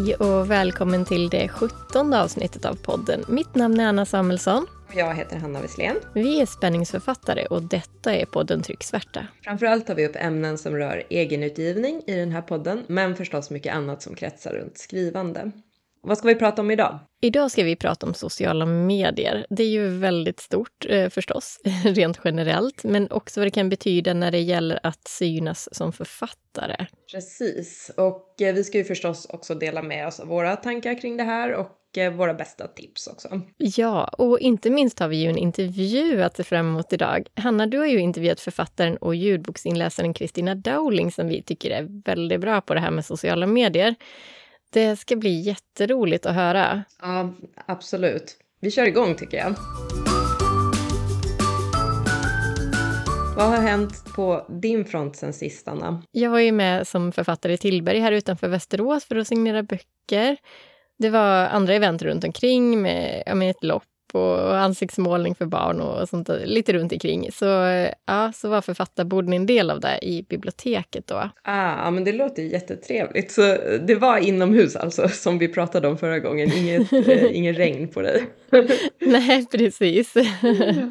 Hej och välkommen till det sjuttonde avsnittet av podden. Mitt namn är Anna Samuelsson. Jag heter Hanna Wesslén. Vi är spänningsförfattare och detta är podden Trycksvärta. Framförallt tar vi upp ämnen som rör egenutgivning i den här podden, men förstås mycket annat som kretsar runt skrivande. Vad ska vi prata om idag? Idag ska vi prata om sociala medier. Det är ju väldigt stort eh, förstås, rent generellt, men också vad det kan betyda när det gäller att synas som författare. Precis, och eh, vi ska ju förstås också dela med oss av våra tankar kring det här och eh, våra bästa tips också. Ja, och inte minst har vi ju en intervju att se fram emot idag. Hanna, du har ju intervjuat författaren och ljudboksinläsaren Kristina Dowling som vi tycker är väldigt bra på det här med sociala medier. Det ska bli jätteroligt att höra. Ja, absolut. Vi kör igång tycker jag. Vad har hänt på din front sen sist, Anna? Jag var ju med som författare i Tillberg här utanför Västerås för att signera böcker. Det var andra event runt omkring med, med ett lopp och ansiktsmålning för barn och sånt där, lite runt omkring. Så, ja, så var författarborden en del av det i biblioteket då. Ah, men det låter jättetrevligt. Så det var inomhus alltså, som vi pratade om förra gången, inget, eh, ingen regn på dig? Nej, precis.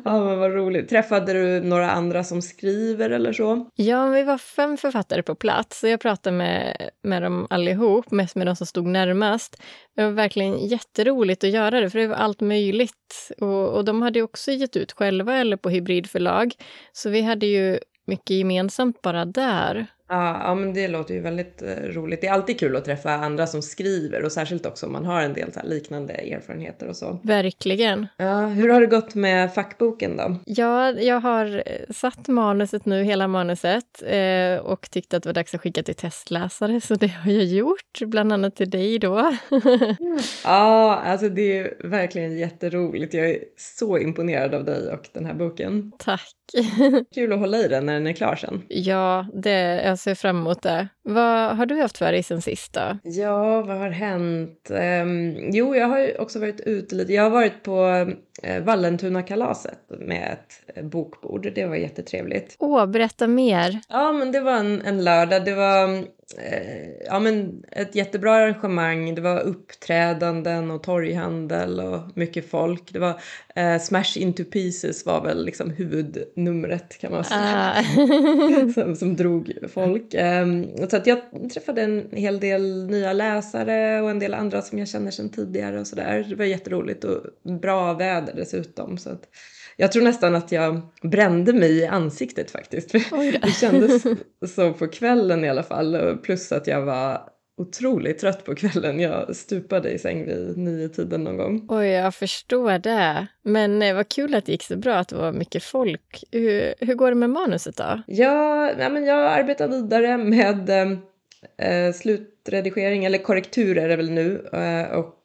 ja, men vad roligt. Träffade du några andra som skriver eller så? Ja, vi var fem författare på plats, så jag pratade med, med dem allihop, mest med de som stod närmast. Det var verkligen jätteroligt att göra det, för det var allt möjligt. Och, och de hade också gett ut själva eller på hybridförlag, så vi hade ju mycket gemensamt bara där. Ja, ja, men det låter ju väldigt eh, roligt. Det är alltid kul att träffa andra som skriver och särskilt också om man har en del liknande erfarenheter och så. Verkligen. Ja, hur har det gått med fackboken då? Ja, jag har eh, satt manuset nu, hela manuset, eh, och tyckte att det var dags att skicka till testläsare, så det har jag gjort, bland annat till dig då. ja, alltså det är verkligen jätteroligt. Jag är så imponerad av dig och den här boken. Tack. Kul att hålla i den när den är klar sen. Ja, det, jag ser fram emot det. Vad har du haft för dig sen sist då? Ja, vad har hänt? Um, jo, jag har ju också varit ute lite. Jag har varit på uh, Vallentuna-kalaset med ett uh, bokbord. Det var jättetrevligt. Åh, berätta mer. Ja, men det var en, en lördag. Det var Eh, ja, men ett jättebra arrangemang. Det var uppträdanden och torghandel och mycket folk. Det var eh, Smash into pieces var väl liksom huvudnumret kan man säga. Ah. som, som drog folk. Eh, så att jag träffade en hel del nya läsare och en del andra som jag känner sedan tidigare och sådär. Det var jätteroligt och bra väder dessutom. Så att, jag tror nästan att jag brände mig i ansiktet faktiskt. Det kändes så på kvällen i alla fall. Plus att jag var otroligt trött på kvällen. Jag stupade i säng vid nio tiden någon gång. Oj, jag förstår det. Men eh, vad kul att det gick så bra, att det var mycket folk. Hur, hur går det med manuset då? Ja, ja men jag arbetar vidare med eh, slutredigering, eller korrektur är det väl nu. Eh, och Eh,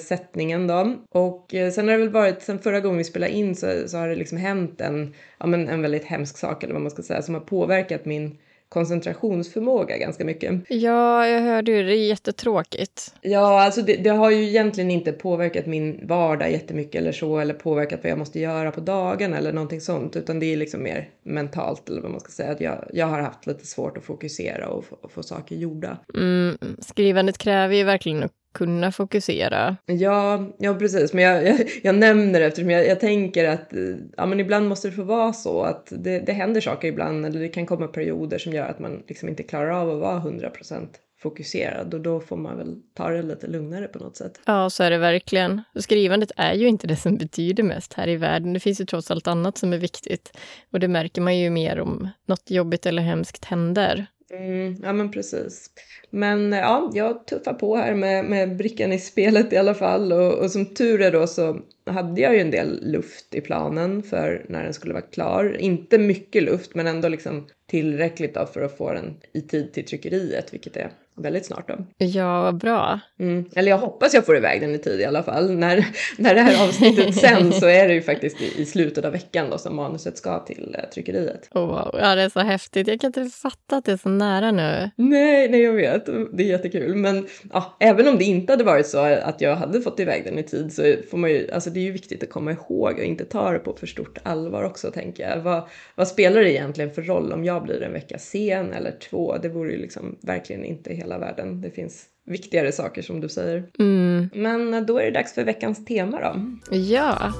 sättningen då. Och eh, sen har det väl varit, sen förra gången vi spelade in så, så har det liksom hänt en, ja men en väldigt hemsk sak eller vad man ska säga som har påverkat min koncentrationsförmåga ganska mycket. Ja, jag hörde ju det. är jättetråkigt. Ja, alltså det, det, har ju egentligen inte påverkat min vardag jättemycket eller så eller påverkat vad jag måste göra på dagen eller någonting sånt utan det är liksom mer mentalt eller vad man ska säga. Att jag, jag har haft lite svårt att fokusera och, och få saker gjorda. Mm, skrivandet kräver ju verkligen kunna fokusera. Ja, ja precis. Men jag, jag, jag nämner det eftersom jag, jag tänker att ja, men ibland måste det få vara så att det, det händer saker ibland eller det kan komma perioder som gör att man liksom inte klarar av att vara 100 procent fokuserad och då får man väl ta det lite lugnare på något sätt. Ja, så är det verkligen. Skrivandet är ju inte det som betyder mest här i världen. Det finns ju trots allt annat som är viktigt och det märker man ju mer om något jobbigt eller hemskt händer. Mm, ja men precis. Men eh, ja, jag tuffar på här med, med brickan i spelet i alla fall och, och som tur är då så hade jag ju en del luft i planen för när den skulle vara klar. Inte mycket luft men ändå liksom tillräckligt då för att få den i tid till tryckeriet vilket är väldigt snart då. Ja, vad bra. Mm. Eller jag hoppas jag får iväg den i tid i alla fall. När, när det här avsnittet sen så är det ju faktiskt i, i slutet av veckan då som manuset ska till uh, tryckeriet. Oh, wow. Ja, det är så häftigt. Jag kan inte fatta att det är så nära nu. Nej, nej jag vet. Det är jättekul. Men ja, även om det inte hade varit så att jag hade fått iväg den i tid så får man ju, alltså det är ju viktigt att komma ihåg och inte ta det på för stort allvar också tänker jag. Vad, vad spelar det egentligen för roll om jag blir en vecka sen eller två? Det vore ju liksom verkligen inte helt hela världen. Det finns viktigare saker som du säger. Mm. Men då är det dags för veckans tema då. Ja.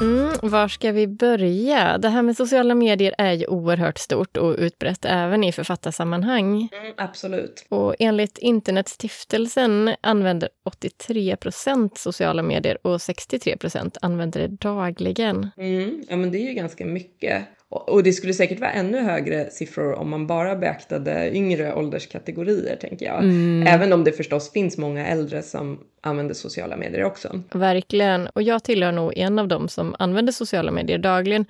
Mm, var ska vi börja? Det här med sociala medier är ju oerhört stort och utbrett även i författarsammanhang. Mm, absolut. Och enligt Internetstiftelsen använder 83 procent sociala medier och 63 procent använder det dagligen. Mm, ja, men det är ju ganska mycket. Och det skulle säkert vara ännu högre siffror om man bara beaktade yngre ålderskategorier, tänker jag. Mm. Även om det förstås finns många äldre som använder sociala medier också. Verkligen. Och jag tillhör nog en av dem som använder sociala medier dagligen.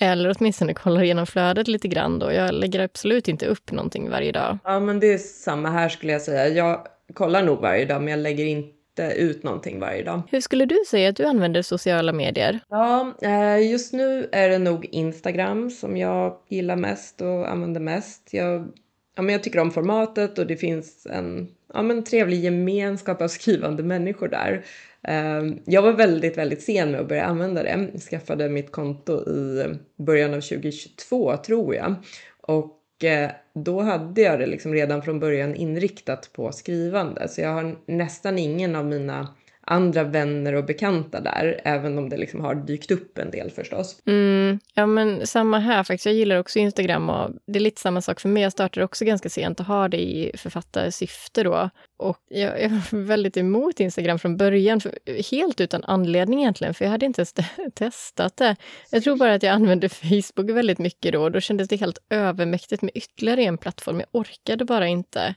Eller åtminstone kollar igenom flödet lite grann då. Jag lägger absolut inte upp någonting varje dag. Ja, men det är samma här skulle jag säga. Jag kollar nog varje dag, men jag lägger inte ut någonting varje dag. Hur skulle du säga att du använder sociala medier? Ja, eh, just nu är det nog Instagram som jag gillar mest och använder mest. Jag, ja, men jag tycker om formatet och det finns en ja, men trevlig gemenskap av skrivande människor där. Eh, jag var väldigt, väldigt sen med att börja använda det. Jag skaffade mitt konto i början av 2022 tror jag. Och Eh, då hade jag det liksom redan från början inriktat på skrivande. Så jag har nästan ingen av mina andra vänner och bekanta där, även om det liksom har dykt upp en del förstås. Mm, ja, men samma här faktiskt. Jag gillar också Instagram och det är lite samma sak för mig. Jag startade också ganska sent och har det i författarsyfte då. Och jag, jag var väldigt emot Instagram från början, för, helt utan anledning egentligen, för jag hade inte ens testat det. Jag tror bara att jag använde Facebook väldigt mycket då och då kändes det helt övermäktigt med ytterligare en plattform. Jag orkade bara inte.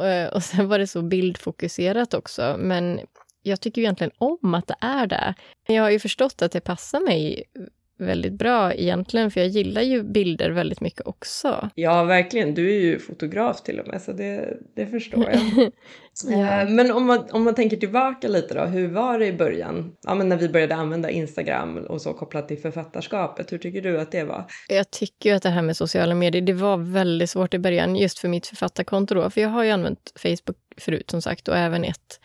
Eh, och sen var det så bildfokuserat också, men jag tycker egentligen om att det är det. Jag har ju förstått att det passar mig väldigt bra egentligen, för jag gillar ju bilder väldigt mycket också. Ja, verkligen. Du är ju fotograf till och med, så det, det förstår jag. ja. Eh, men om man, om man tänker tillbaka lite då, hur var det i början? Ja, men när vi började använda Instagram och så kopplat till författarskapet, hur tycker du att det var? Jag tycker ju att det här med sociala medier, det var väldigt svårt i början, just för mitt författarkonto då, för jag har ju använt Facebook förut som sagt och även ett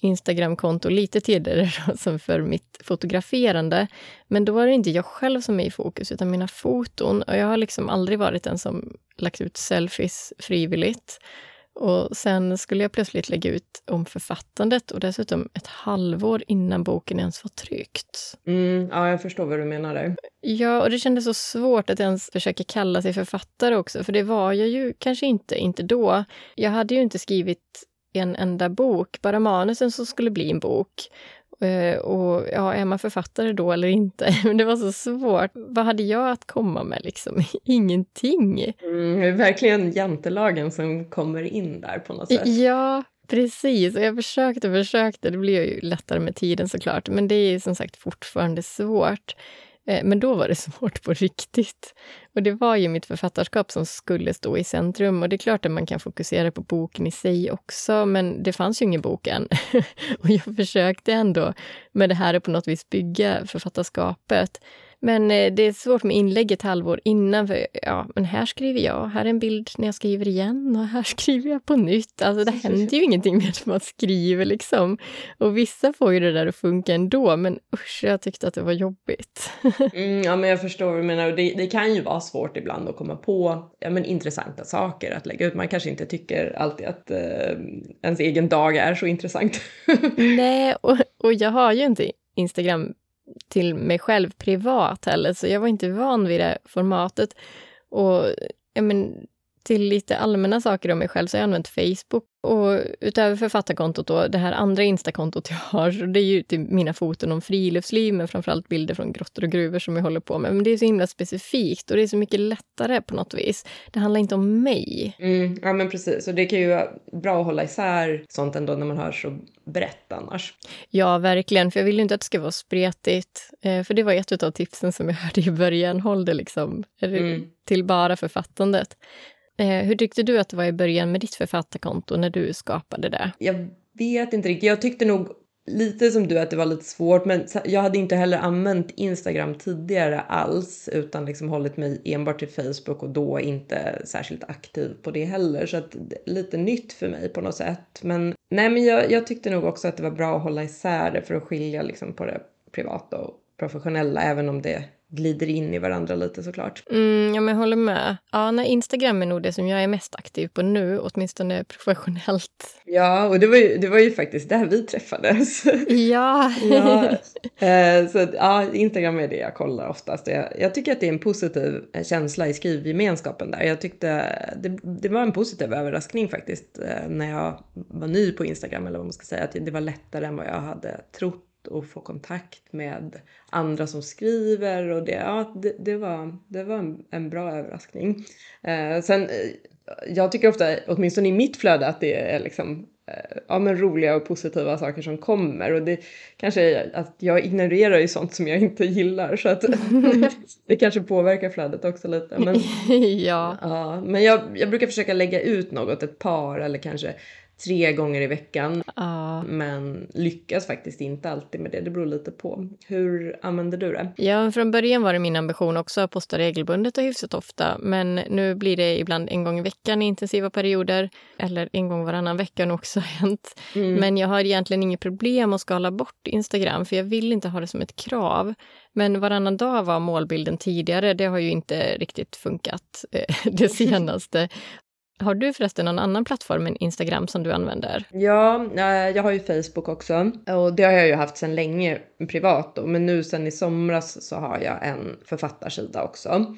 Instagramkonto lite tidigare som för mitt fotograferande. Men då var det inte jag själv som är i fokus, utan mina foton. Och jag har liksom aldrig varit den som lagt ut selfies frivilligt. Och sen skulle jag plötsligt lägga ut om författandet och dessutom ett halvår innan boken ens var tryckt. Mm, ja, jag förstår vad du menar där. Ja, och det kändes så svårt att ens försöka kalla sig författare också, för det var jag ju kanske inte, inte då. Jag hade ju inte skrivit en enda bok, bara manusen som skulle bli en bok. Uh, och ja, är man författare då eller inte? Men det var så svårt. Vad hade jag att komma med liksom? Ingenting. Mm, det är verkligen jantelagen som kommer in där på något sätt. Ja, precis. Och jag försökte och försökte. Det blir ju lättare med tiden såklart. Men det är som sagt fortfarande svårt. Eh, men då var det svårt på riktigt. Och det var ju mitt författarskap som skulle stå i centrum. Och det är klart att man kan fokusera på boken i sig också, men det fanns ju ingen bok än. och jag försökte ändå med det här att på något vis bygga författarskapet. Men eh, det är svårt med inlägg ett halvår innan, för ja, men här skriver jag, här är en bild när jag skriver igen och här skriver jag på nytt. Alltså det händer ju ingenting med att man skriver liksom. Och vissa får ju det där att funka ändå, men usch, jag tyckte att det var jobbigt. mm, ja, men jag förstår vad du menar. Det, det, kan ju vara svårt ibland att komma på ja, men intressanta saker att lägga ut. Man kanske inte tycker alltid att eh, ens egen dag är så intressant. Nej, och, och jag har ju inte Instagram till mig själv privat heller, så jag var inte van vid det formatet. Och men, till lite allmänna saker om mig själv så har jag använt Facebook. Och utöver författarkontot då, det här andra Instakontot jag har, så det är ju till mina foton om friluftsliv, men framförallt bilder från grottor och gruvor som jag håller på med. Men det är så himla specifikt och det är så mycket lättare på något vis. Det handlar inte om mig. Mm, ja men precis, och det kan ju vara bra att hålla isär sånt ändå när man har så brett annars. Ja, verkligen, för jag vill ju inte att det ska vara spretigt. Eh, för det var ett av tipsen som jag hörde i början, håll det liksom mm. till bara författandet. Eh, hur tyckte du att det var i början med ditt författarkonto när du skapade det? Jag vet inte riktigt. Jag tyckte nog lite som du att det var lite svårt, men jag hade inte heller använt Instagram tidigare alls utan liksom hållit mig enbart till Facebook och då inte särskilt aktiv på det heller. Så att lite nytt för mig på något sätt. Men nej, men jag, jag tyckte nog också att det var bra att hålla isär det för att skilja liksom på det privata och professionella, även om det glider in i varandra lite såklart. Mm, ja, men jag håller med. Ja, nej, Instagram är nog det som jag är mest aktiv på nu, åtminstone professionellt. Ja, och det var ju, det var ju faktiskt där vi träffades. Ja. ja eh, så ja, Instagram är det jag kollar oftast. Jag, jag, tycker att det är en positiv eh, känsla i skrivgemenskapen där. Jag tyckte det, det var en positiv överraskning faktiskt eh, när jag var ny på Instagram eller vad man ska säga. Att det var lättare än vad jag hade trott och få kontakt med andra som skriver och det, ja, det, det var, det var en, en bra överraskning. Eh, sen, eh, jag tycker ofta, åtminstone i mitt flöde, att det är liksom eh, ja, men roliga och positiva saker som kommer och det kanske är att jag ignorerar ju sånt som jag inte gillar så att det kanske påverkar flödet också lite. Men, ja. ja. men jag, jag brukar försöka lägga ut något, ett par eller kanske tre gånger i veckan. Ja. Men lyckas faktiskt inte alltid med det. Det beror lite på. Hur använder du det? Ja, från början var det min ambition också att posta regelbundet och hyfsat ofta. Men nu blir det ibland en gång i veckan i intensiva perioder. Eller en gång varannan vecka har också hänt. Mm. Men jag har egentligen inget problem att skala bort Instagram för jag vill inte ha det som ett krav. Men varannan dag var målbilden tidigare. Det har ju inte riktigt funkat eh, det senaste. Har du förresten någon annan plattform än Instagram som du använder? Ja, eh, jag har ju Facebook också och det har jag ju haft sedan länge privat då, men nu sen i somras så har jag en författarsida också.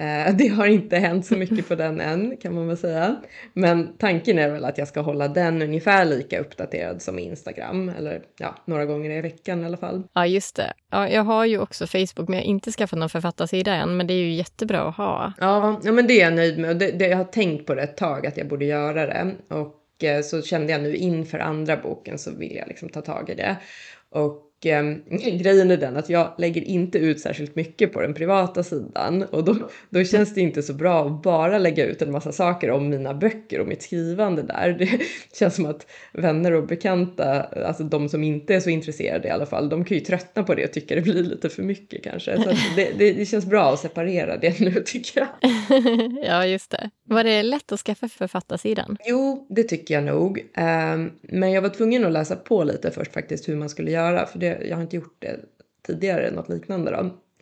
Eh, det har inte hänt så mycket på den än kan man väl säga. Men tanken är väl att jag ska hålla den ungefär lika uppdaterad som Instagram. Eller ja, några gånger i veckan i alla fall. Ja, just det. Ja, jag har ju också Facebook men jag har inte skaffat någon författarsida än. Men det är ju jättebra att ha. Ja, ja men det är jag nöjd med. Det, det, jag har tänkt på det ett tag att jag borde göra det. Och eh, så kände jag nu inför andra boken så vill jag liksom ta tag i det. Och eh, grejen är den att jag lägger inte ut särskilt mycket på den privata sidan och då, då känns det inte så bra att bara lägga ut en massa saker om mina böcker och mitt skrivande där. Det känns som att vänner och bekanta, alltså de som inte är så intresserade i alla fall, de kan ju tröttna på det och tycka det blir lite för mycket kanske. Så det, det, det, känns bra att separera det nu tycker jag. ja, just det. Var det lätt att skaffa författarsidan? Jo, det tycker jag nog. Um, men jag var tvungen att läsa på lite först faktiskt hur man skulle göra, för det, jag har inte gjort det tidigare, något liknande då.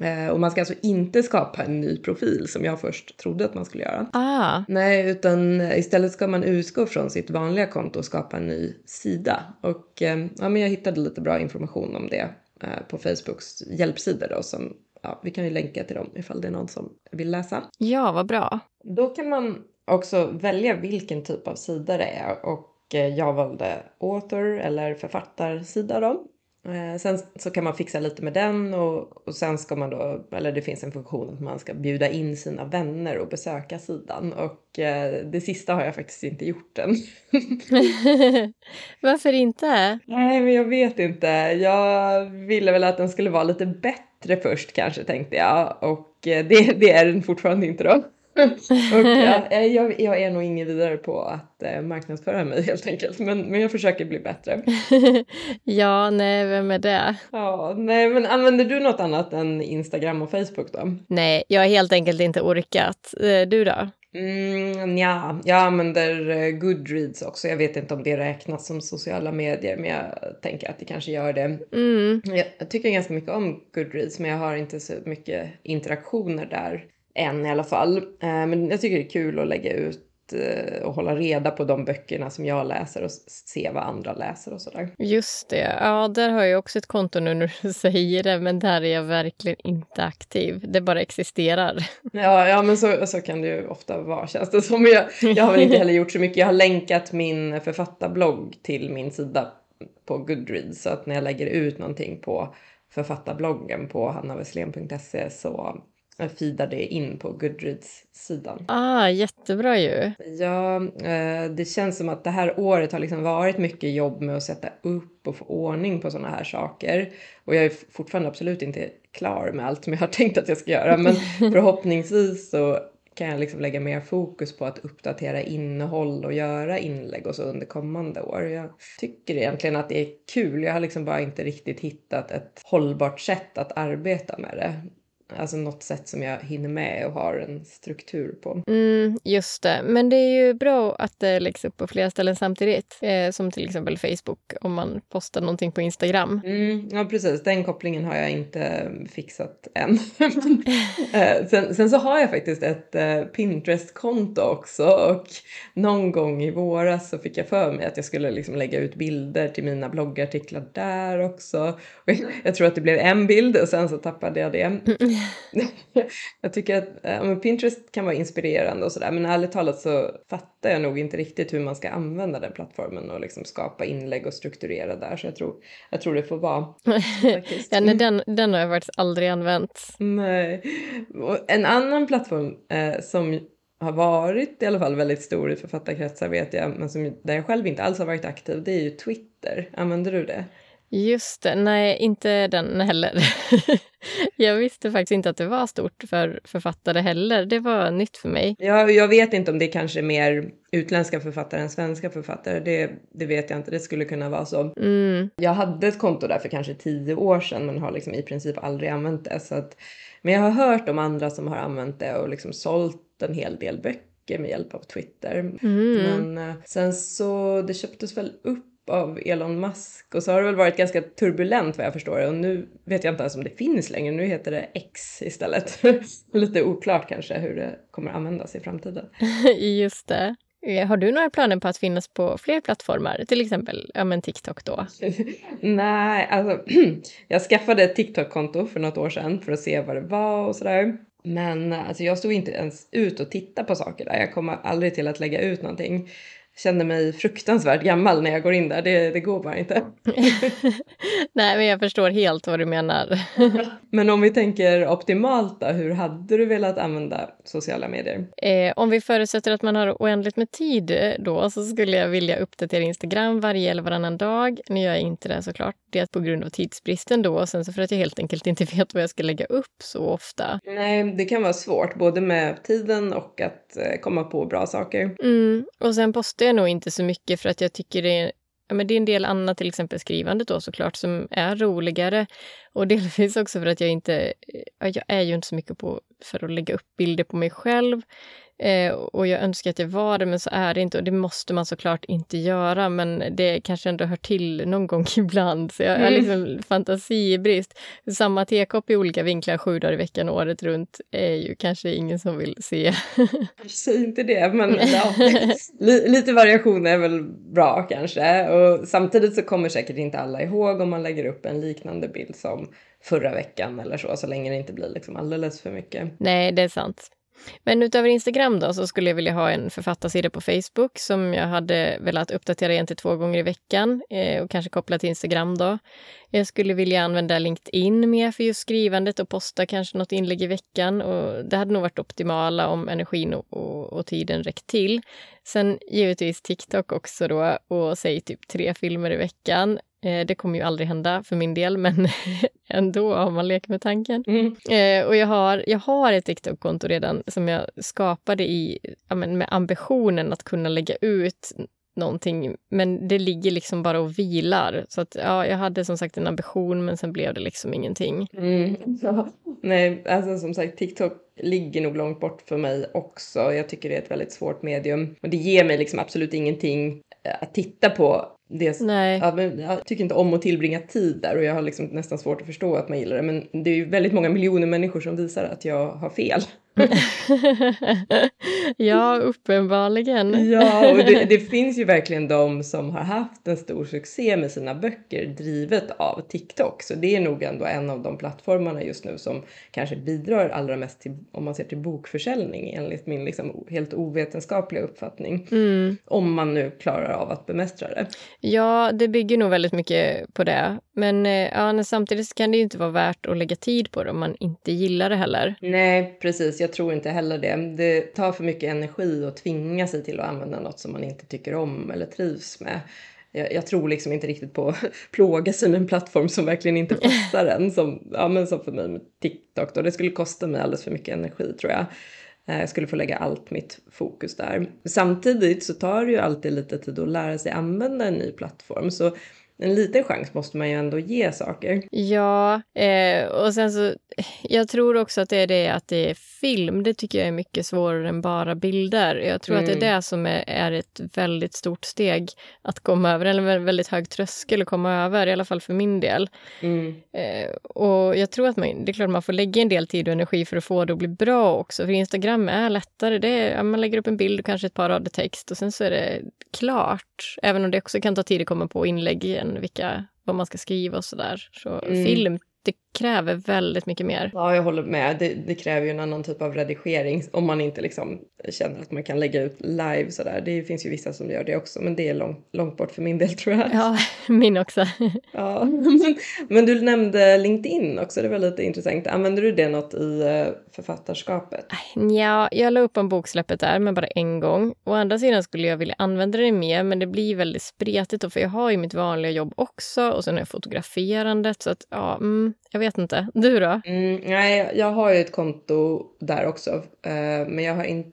Uh, och man ska alltså inte skapa en ny profil som jag först trodde att man skulle göra. Ah. Nej, utan istället ska man utgå från sitt vanliga konto och skapa en ny sida. Och um, ja, men jag hittade lite bra information om det uh, på Facebooks hjälpsidor då som ja, vi kan ju länka till dem ifall det är någon som vill läsa. Ja, vad bra. Då kan man också välja vilken typ av sida det är och eh, jag valde author eller författarsida då. Eh, sen så kan man fixa lite med den och, och sen ska man då, eller det finns en funktion att man ska bjuda in sina vänner och besöka sidan och eh, det sista har jag faktiskt inte gjort än. Varför inte? Nej, men jag vet inte. Jag ville väl att den skulle vara lite bättre först kanske tänkte jag och eh, det, det är den fortfarande inte då. och ja, jag, jag, är nog ingen vidare på att eh, marknadsföra mig helt enkelt, men, men jag försöker bli bättre. ja, nej, vem är det? Ja, nej, men använder du något annat än Instagram och Facebook då? Nej, jag har helt enkelt inte orkat. Eh, du då? Mm, ja, jag använder eh, Goodreads också. Jag vet inte om det räknas som sociala medier, men jag tänker att det kanske gör det. Mm. Jag tycker ganska mycket om Goodreads, men jag har inte så mycket interaktioner där än i alla fall. Eh, men jag tycker det är kul att lägga ut och hålla reda på de böckerna som jag läser och se vad andra läser och sådär. Just det. Ja, där har jag också ett konto nu när du säger det, men där är jag verkligen inte aktiv. Det bara existerar. Ja, ja men så, så kan det ju ofta vara känns det som. Jag, jag har väl inte heller gjort så mycket. Jag har länkat min författarblogg till min sida på Goodreads så att när jag lägger ut någonting på författarbloggen på hannavesslén.se så feedar det in på Goodreads-sidan. Ah, jättebra ju! Ja, eh, det känns som att det här året har liksom varit mycket jobb med att sätta upp och få ordning på sådana här saker. Och jag är fortfarande absolut inte klar med allt som jag har tänkt att jag ska göra, men förhoppningsvis så kan jag liksom lägga mer fokus på att uppdatera innehåll och göra inlägg och så under kommande år. Jag tycker egentligen att det är kul. Jag har liksom bara inte riktigt hittat ett hållbart sätt att arbeta med det alltså något sätt som jag hinner med och har en struktur på. Mm, just det. Men det är ju bra att det läggs upp på flera ställen samtidigt. Eh, som till exempel Facebook om man postar någonting på Instagram. Mm, ja, precis. Den kopplingen har jag inte fixat än. eh, sen, sen, så har jag faktiskt ett eh, Pinterest-konto också och någon gång i våras så fick jag för mig att jag skulle liksom lägga ut bilder till mina bloggartiklar där också. Och jag tror att det blev en bild och sen så tappade jag det. jag tycker att äh, Pinterest kan vara inspirerande och sådär men ärligt talat så fattar jag nog inte riktigt hur man ska använda den plattformen och liksom skapa inlägg och strukturera där så jag tror, jag tror det får vara. ja, nej, den, den har jag faktiskt aldrig använt. Nej. Och en annan plattform eh, som har varit i alla fall väldigt stor i författarkretsar vet jag, men som, där jag själv inte alls har varit aktiv, det är ju Twitter. Använder du det? Just det, nej inte den heller. jag visste faktiskt inte att det var stort för författare heller. Det var nytt för mig. Ja, jag vet inte om det kanske är mer utländska författare än svenska författare. Det, det vet jag inte, det skulle kunna vara så. Mm. Jag hade ett konto där för kanske tio år sedan men har liksom i princip aldrig använt det. Så att, men jag har hört om andra som har använt det och liksom sålt en hel del böcker med hjälp av Twitter. Mm. Men eh, sen så, det köptes väl upp av Elon Musk och så har det väl varit ganska turbulent vad jag förstår och nu vet jag inte ens om det finns längre. Nu heter det X istället. Lite oklart kanske hur det kommer användas i framtiden. Just det. Eh, har du några planer på att finnas på fler plattformar, till exempel ja, men TikTok då? Nej, alltså jag skaffade ett TikTok-konto för något år sedan för att se vad det var och sådär. Men alltså, jag stod inte ens ut och tittade på saker där. Jag kommer aldrig till att lägga ut någonting känner mig fruktansvärt gammal när jag går in där. Det, det går bara inte. Nej, men jag förstår helt vad du menar. men om vi tänker optimalt då, hur hade du velat använda sociala medier? Eh, om vi förutsätter att man har oändligt med tid då så skulle jag vilja uppdatera Instagram varje eller varannan dag. Nu gör jag inte det såklart. Det på grund av tidsbristen då och sen så för att jag helt enkelt inte vet vad jag ska lägga upp så ofta. Nej, det kan vara svårt både med tiden och att eh, komma på bra saker. Mm, och sen postar jag nog inte så mycket för att jag tycker det är Ja, men det är en del annat, till exempel skrivandet då såklart, som är roligare. Och delvis också för att jag inte... Jag är ju inte så mycket på för att lägga upp bilder på mig själv. Eh, och jag önskar att jag var det, men så är det inte. Och det måste man såklart inte göra, men det kanske ändå hör till någon gång ibland. Så jag har mm. liksom fantasibrist. Samma tekopp i olika vinklar sju dagar i veckan året runt är ju kanske ingen som vill se. Säg inte det, men ja, lite variation är väl bra kanske. Och samtidigt så kommer säkert inte alla ihåg om man lägger upp en liknande bild som förra veckan eller så, så länge det inte blir liksom alldeles för mycket. Nej, det är sant. Men utöver Instagram då så skulle jag vilja ha en författarsida på Facebook som jag hade velat uppdatera en till två gånger i veckan eh, och kanske koppla till Instagram då. Jag skulle vilja använda LinkedIn mer för just skrivandet och posta kanske något inlägg i veckan och det hade nog varit optimala om energin och, och, och tiden räckt till. Sen givetvis TikTok också då och säg typ tre filmer i veckan. Eh, det kommer ju aldrig hända för min del, men ändå om man leker med tanken. Mm. Eh, och jag har, jag har ett TikTok-konto redan som jag skapade i, ja, men med ambitionen att kunna lägga ut någonting, men det ligger liksom bara och vilar. Så att, ja, jag hade som sagt en ambition, men sen blev det liksom ingenting. Mm. Ja. Nej, alltså som sagt, TikTok ligger nog långt bort för mig också. Jag tycker det är ett väldigt svårt medium och det ger mig liksom absolut ingenting eh, att titta på det, Nej. Ja, jag tycker inte om att tillbringa tid där och jag har liksom nästan svårt att förstå att man gillar det. Men det är ju väldigt många miljoner människor som visar att jag har fel. ja, uppenbarligen. ja, och det, det, finns ju verkligen de som har haft en stor succé med sina böcker drivet av TikTok. Så det är nog ändå en av de plattformarna just nu som kanske bidrar allra mest till, om man ser till bokförsäljning enligt min liksom helt ovetenskapliga uppfattning. Mm. Om man nu klarar av att bemästra det. Ja, det bygger nog väldigt mycket på det. Men eh, ja, samtidigt kan det ju inte vara värt att lägga tid på det om man inte gillar det heller. Nej, precis. Jag tror inte heller det. Det tar för mycket energi att tvinga sig till att använda något som man inte tycker om eller trivs med. Jag, jag tror liksom inte riktigt på att plåga sig med en plattform som verkligen inte passar en. Som, ja, men som för mig med TikTok då. Det skulle kosta mig alldeles för mycket energi tror jag. Eh, jag skulle få lägga allt mitt fokus där. Samtidigt så tar det ju alltid lite tid att lära sig använda en ny plattform. Så en liten chans måste man ju ändå ge saker. Ja, eh, och sen så, jag tror också att det är det att det är film. Det tycker jag är mycket svårare än bara bilder. Jag tror mm. att det är mm. det som är, är, ett väldigt stort steg att komma över, eller en väldigt hög tröskel att komma över, i alla fall för min del. Mm. Eh, och jag tror att man, det är klart man får lägga en del tid och energi för att få det att bli bra också, för Instagram är lättare. Det är, man lägger upp en bild och kanske ett par rader text och sen så är det klart. Även om det också kan ta tid att komma på inlägg igen, vilka, vad man ska skriva och sådär. Så mm. film det kräver väldigt mycket mer. Ja, jag håller med. Det, det, kräver ju en annan typ av redigering om man inte liksom känner att man kan lägga ut live sådär. Det finns ju vissa som gör det också, men det är lång, långt bort för min del tror jag. Ja, min också. ja, men du nämnde LinkedIn också. Det var lite intressant. Använder du det något i eh, författarskapet? Ja, jag la upp en boksläppet där, men bara en gång. Å andra sidan skulle jag vilja använda det mer, men det blir väldigt spretigt då, för jag har ju mitt vanliga jobb också och sen har jag fotograferandet så att ja, mm, jag vet inte. Du då? Mm, nej, jag har ju ett konto där också. Eh, men jag har inte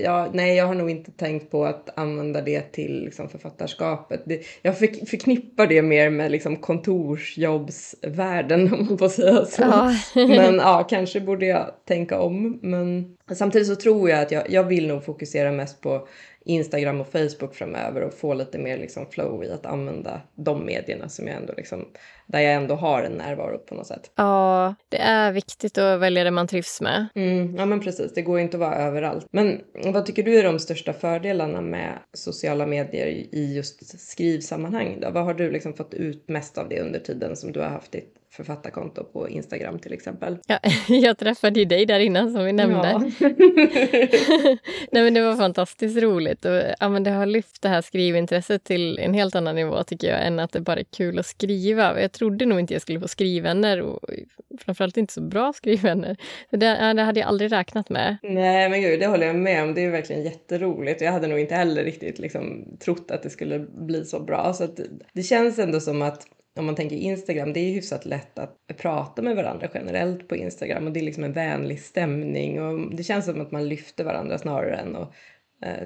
jag, nej, jag har nog inte tänkt på att använda det till liksom, författarskapet. Det, jag för, förknippar det mer med liksom, kontorsjobbsvärlden om man får säga så. Ja. men ja, kanske borde jag tänka om. Men samtidigt så tror jag att jag, jag vill nog fokusera mest på Instagram och Facebook framöver och få lite mer liksom flow i att använda de medierna som jag ändå liksom, där jag ändå har en närvaro på något sätt. Ja, det är viktigt att välja det man trivs med. Mm, ja men precis, det går inte att vara överallt. Men vad tycker du är de största fördelarna med sociala medier i just skrivsammanhang då? Vad har du liksom fått ut mest av det under tiden som du har haft ditt författarkonto på Instagram till exempel. Ja, jag träffade ju dig där innan som vi nämnde. Ja. Nej, men det var fantastiskt roligt och ja, men det har lyft det här skrivintresset till en helt annan nivå tycker jag än att det bara är kul att skriva. Jag trodde nog inte jag skulle få skrivvänner och framförallt inte så bra skrivvänner. Det, det hade jag aldrig räknat med. Nej men gud, det håller jag med om. Det är verkligen jätteroligt. Jag hade nog inte heller riktigt liksom, trott att det skulle bli så bra. Så det känns ändå som att om man tänker Instagram, det är hyfsat lätt att prata med varandra generellt på Instagram och det är liksom en vänlig stämning och det känns som att man lyfter varandra snarare än att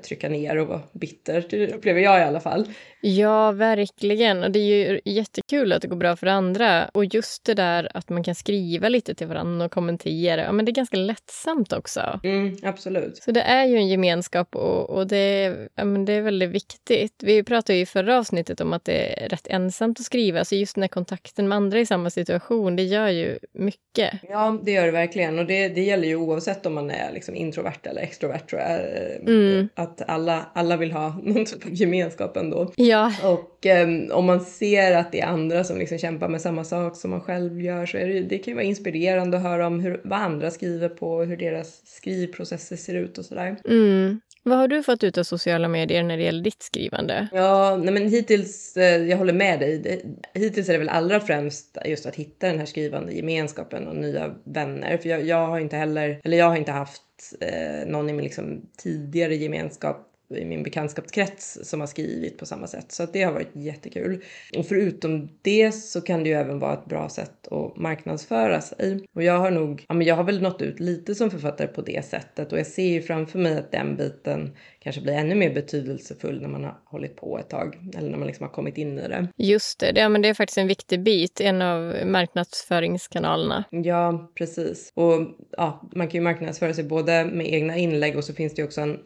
trycka ner och vara bitter. Det upplever jag i alla fall. Ja, verkligen. Och det är ju jättekul att det går bra för andra. Och just det där att man kan skriva lite till varandra och kommentera. Ja, men det är ganska lättsamt också. Mm, absolut. Så det är ju en gemenskap och, och det, ja, men det är väldigt viktigt. Vi pratade ju i förra avsnittet om att det är rätt ensamt att skriva. Så just den här kontakten med andra i samma situation, det gör ju mycket. Ja, det gör det verkligen. Och det, det gäller ju oavsett om man är liksom introvert eller extrovert tror jag. Mm. Att alla, alla vill ha någon typ av gemenskap ändå. Ja. Och um, om man ser att det är andra som liksom kämpar med samma sak som man själv gör så är det, det kan ju vara inspirerande att höra om hur, vad andra skriver på, hur deras skrivprocesser ser ut och sådär. Mm. Vad har du fått ut av sociala medier när det gäller ditt skrivande? Ja, nej men hittills, eh, jag håller med dig. Hittills är det väl allra främst just att hitta den här skrivande gemenskapen och nya vänner. För jag, jag har inte heller, eller jag har inte haft eh, någon i min liksom, tidigare gemenskap i min bekantskapskrets som har skrivit på samma sätt. Så att det har varit jättekul. Och förutom det så kan det ju även vara ett bra sätt att marknadsföra sig. Och jag har nog, ja men jag har väl nått ut lite som författare på det sättet och jag ser ju framför mig att den biten kanske blir ännu mer betydelsefull när man har hållit på ett tag eller när man liksom har kommit in i det. Just det, ja, men det är faktiskt en viktig bit, en av marknadsföringskanalerna. Ja, precis. Och ja, man kan ju marknadsföra sig både med egna inlägg och så finns det ju också en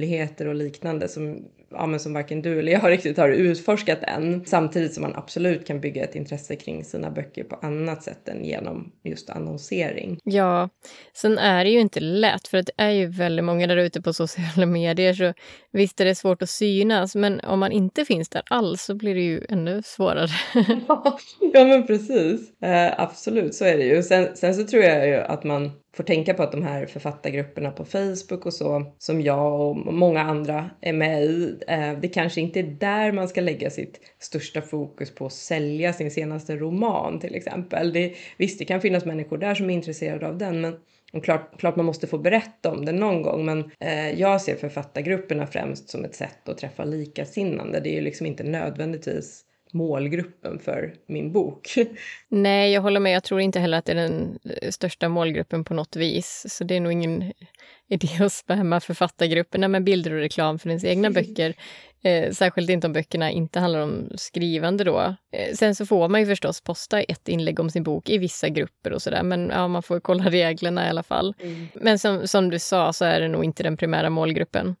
möjligheter och liknande som ja, men som varken du eller jag riktigt har utforskat än. Samtidigt som man absolut kan bygga ett intresse kring sina böcker på annat sätt än genom just annonsering. Ja, sen är det ju inte lätt för det är ju väldigt många där ute på sociala medier så visst är det svårt att synas men om man inte finns där alls så blir det ju ännu svårare. ja men precis, eh, absolut så är det ju. Sen, sen så tror jag ju att man får tänka på att de här författargrupperna på Facebook och så som jag och många andra är med i, Eh, det kanske inte är där man ska lägga sitt största fokus på att sälja sin senaste roman till exempel. Det, visst, det kan finnas människor där som är intresserade av den, men och klart, klart man måste få berätta om den någon gång, men eh, jag ser författargrupperna främst som ett sätt att träffa likasinnande. Det är ju liksom inte nödvändigtvis målgruppen för min bok. Nej, jag håller med. Jag tror inte heller att det är den eh, största målgruppen på något vis. Så det är nog ingen idé att spamma författargrupperna med bilder och reklam för ens egna böcker. Eh, särskilt inte om böckerna inte handlar om skrivande då. Eh, sen så får man ju förstås posta ett inlägg om sin bok i vissa grupper och sådär, men ja, man får kolla reglerna i alla fall. Mm. Men som, som du sa så är det nog inte den primära målgruppen.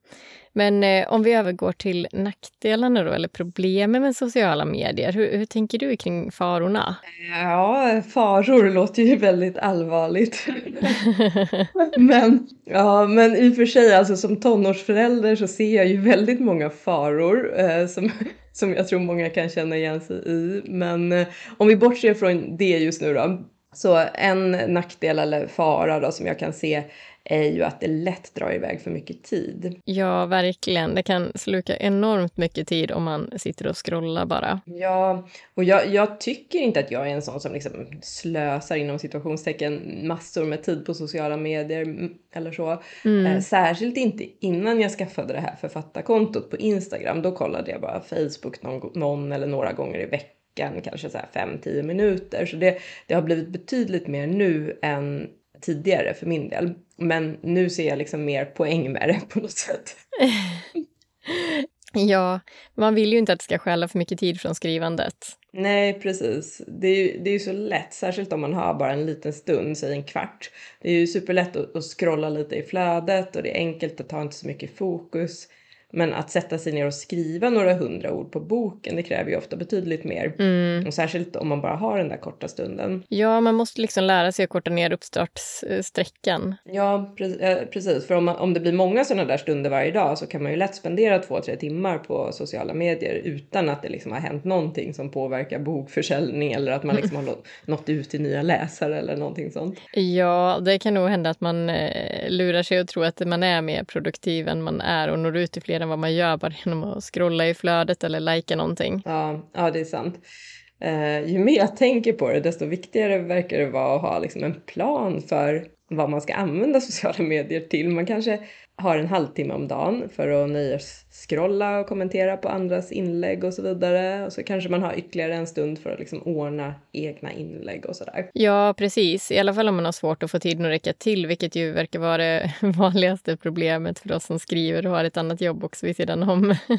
Men eh, om vi övergår till nackdelarna då, eller problemen med sociala medier. Hur, hur, tänker du kring farorna? Ja, faror låter ju väldigt allvarligt. men, ja, men i och för sig, alltså som tonårsförälder så ser jag ju väldigt många faror eh, som, som jag tror många kan känna igen sig i. Men eh, om vi bortser från det just nu då. Så en nackdel eller fara då som jag kan se är ju att det lätt drar iväg för mycket tid. Ja, verkligen. Det kan sluka enormt mycket tid om man sitter och scrollar bara. Ja, och jag, jag tycker inte att jag är en sån som liksom slösar inom situationstecken massor med tid på sociala medier eller så. Mm. Eh, särskilt inte innan jag skaffade det här författarkontot på Instagram. Då kollade jag bara Facebook någon, någon eller några gånger i veckan kanske så här 5-10 minuter. Så det, det har blivit betydligt mer nu än tidigare för min del. Men nu ser jag liksom mer poäng med det på något sätt. ja, man vill ju inte att det ska stjäla för mycket tid från skrivandet. Nej, precis. Det är ju det är så lätt, särskilt om man har bara en liten stund, säg en kvart. Det är ju superlätt att, att scrolla lite i flödet och det är enkelt att ta inte så mycket fokus. Men att sätta sig ner och skriva några hundra ord på boken, det kräver ju ofta betydligt mer. Mm. Och särskilt om man bara har den där korta stunden. Ja, man måste liksom lära sig att korta ner uppstartssträckan. Ja, pre precis. För om, man, om det blir många sådana där stunder varje dag så kan man ju lätt spendera två, tre timmar på sociala medier utan att det liksom har hänt någonting som påverkar bokförsäljning eller att man liksom har nått ut till nya läsare eller någonting sånt. Ja, det kan nog hända att man eh, lurar sig och tror att man är mer produktiv än man är och når ut till fler än vad man gör bara genom att scrolla i flödet eller lajka någonting. Ja, ja det är sant. Uh, ju mer jag tänker på det, desto viktigare verkar det vara att ha liksom, en plan för vad man ska använda sociala medier till. Man kanske har en halvtimme om dagen för att nöjesskrolla och kommentera på andras inlägg och så vidare. Och så kanske man har ytterligare en stund för att liksom ordna egna inlägg och sådär. Ja, precis. I alla fall om man har svårt att få tiden att räcka till, vilket ju verkar vara det vanligaste problemet för oss som skriver och har ett annat jobb också vid sidan om.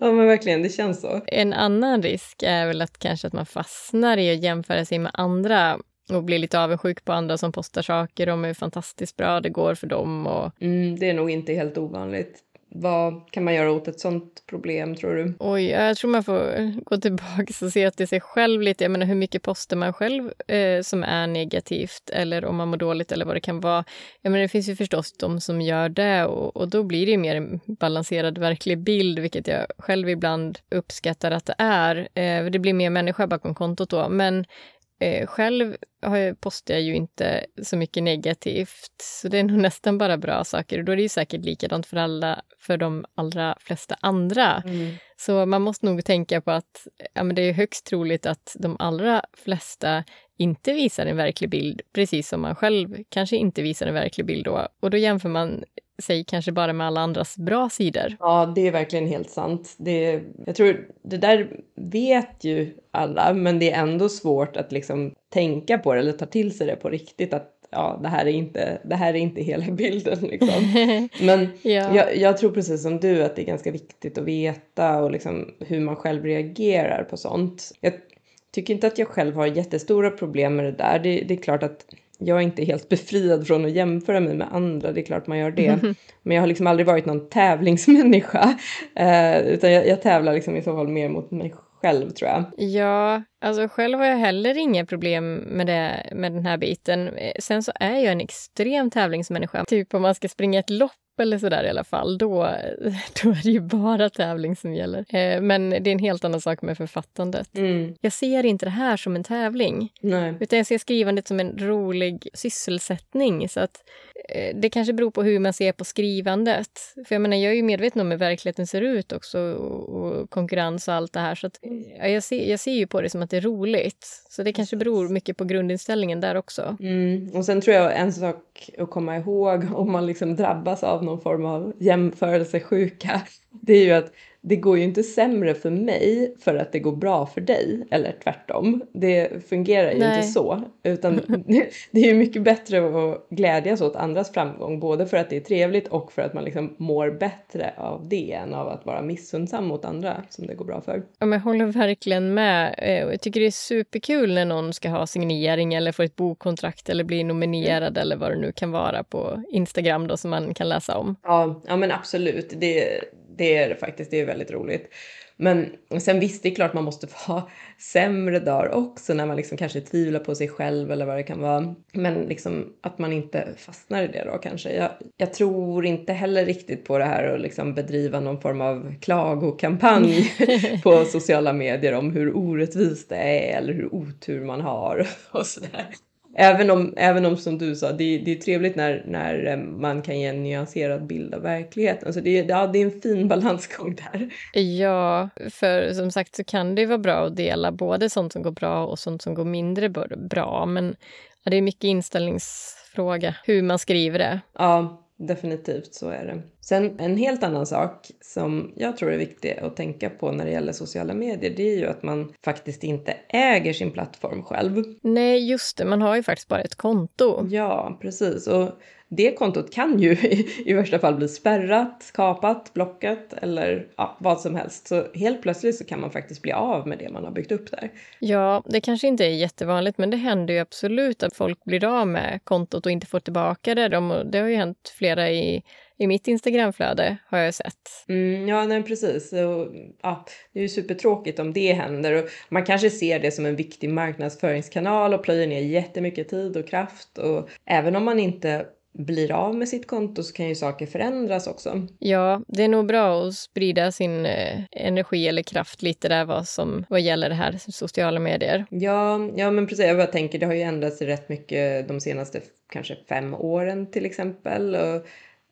ja, men verkligen, det känns så. En annan risk är väl att kanske att man fastnar i att jämföra sig med andra och blir lite avundsjuk på andra som postar saker om hur fantastiskt bra det går för dem. Och... Mm, det är nog inte helt ovanligt. Vad kan man göra åt ett sånt problem tror du? Oj, jag tror man får gå tillbaka och se till sig själv lite. Jag menar hur mycket postar man själv eh, som är negativt eller om man mår dåligt eller vad det kan vara. Jag menar det finns ju förstås de som gör det och, och då blir det mer en balanserad verklig bild, vilket jag själv ibland uppskattar att det är. Eh, det blir mer människa bakom kontot då, men Eh, själv har postar jag ju inte så mycket negativt, så det är nog nästan bara bra saker. Och då är det ju säkert likadant för alla, för de allra flesta andra. Mm. Så man måste nog tänka på att ja, men det är högst troligt att de allra flesta inte visar en verklig bild, precis som man själv kanske inte visar en verklig bild då. Och då jämför man sig kanske bara med alla andras bra sidor. Ja, det är verkligen helt sant. Det, jag tror det där vet ju alla, men det är ändå svårt att liksom tänka på det eller ta till sig det på riktigt att ja, det här är inte, det här är inte hela bilden liksom. Men ja. jag, jag, tror precis som du att det är ganska viktigt att veta och liksom hur man själv reagerar på sånt. Jag tycker inte att jag själv har jättestora problem med det där. Det, det är klart att jag är inte helt befriad från att jämföra mig med andra, det är klart man gör det. Men jag har liksom aldrig varit någon tävlingsmänniska. Eh, utan jag, jag, tävlar liksom i så fall mer mot mig själv tror jag. Ja, alltså själv har jag heller inga problem med, det, med den här biten. Sen så är jag en extrem tävlingsmänniska. Typ om man ska springa ett lopp eller sådär i alla fall, då, då är det ju bara tävling som gäller. Eh, men det är en helt annan sak med författandet. Mm. Jag ser inte det här som en tävling, Nej. utan jag ser skrivandet som en rolig sysselsättning. Så att det kanske beror på hur man ser på skrivandet. För jag menar, jag är ju medveten om hur verkligheten ser ut också och, konkurrens och allt det här. Så att, ja, jag, ser, jag ser ju på det som att det är roligt. Så det kanske beror mycket på grundinställningen där också. Mm. Och sen tror jag en sak att komma ihåg om man liksom drabbas av någon form av jämförelsesjuka, det är ju att det går ju inte sämre för mig för att det går bra för dig, eller tvärtom. Det fungerar ju Nej. inte så, utan det är ju mycket bättre att glädjas åt andras framgång, både för att det är trevligt och för att man liksom mår bättre av det än av att vara missundsam mot andra som det går bra för. Ja, men jag håller verkligen med. Eh, Jag tycker det är superkul när någon ska ha signering eller få ett bokkontrakt eller bli nominerad eller vad det nu kan vara på Instagram då som man kan läsa om. Ja, ja men absolut. Det, det är det faktiskt. Det är väldigt roligt. Men sen visst, det är klart man måste ha sämre dagar också när man liksom kanske tvivlar på sig själv eller vad det kan vara. Men liksom att man inte fastnar i det då kanske. Jag, jag tror inte heller riktigt på det här att liksom bedriva någon form av klagokampanj på sociala medier om hur orättvist det är eller hur otur man har och sådär. Även om, även om som du sa, det, det är trevligt när, när eh, man kan ge en nyanserad bild av verkligheten. Så det, är- ja, det är en fin balansgång där. Ja, för som sagt så kan det vara bra att dela både sånt som går bra och sånt som går mindre bra- bra. Men ja, det är mycket inställningsfråga hur man skriver det. Ja, definitivt så är det. Sen en helt annan sak som jag tror är viktig att tänka på när det gäller sociala medier, det är ju att man faktiskt inte äger sin plattform själv. Nej, just det, man har ju faktiskt bara ett konto. Ja, precis. Och det kontot kan ju i, värsta fall bli spärrat, kapat, blockat eller ja, vad som helst. Så helt plötsligt så kan man faktiskt bli av med det man har byggt upp där. Ja, det kanske inte är jättevanligt, men det händer ju absolut att folk blir av med kontot och inte får tillbaka det. De, det har ju hänt flera i, i mitt Instagramflöde, har jag sett. Mm, ja, nej, precis. Och, ja, det är ju supertråkigt om det händer. Och man kanske ser det som en viktig marknadsföringskanal och plöjer ner jättemycket tid och kraft. Och även om man inte blir av med sitt konto så kan ju saker förändras också. Ja, det är nog bra att sprida sin eh, energi eller kraft lite där vad, som, vad gäller det här sociala medier. Ja, ja men precis. Jag bara tänker, det har ju ändrats rätt mycket de senaste kanske fem åren till exempel. Och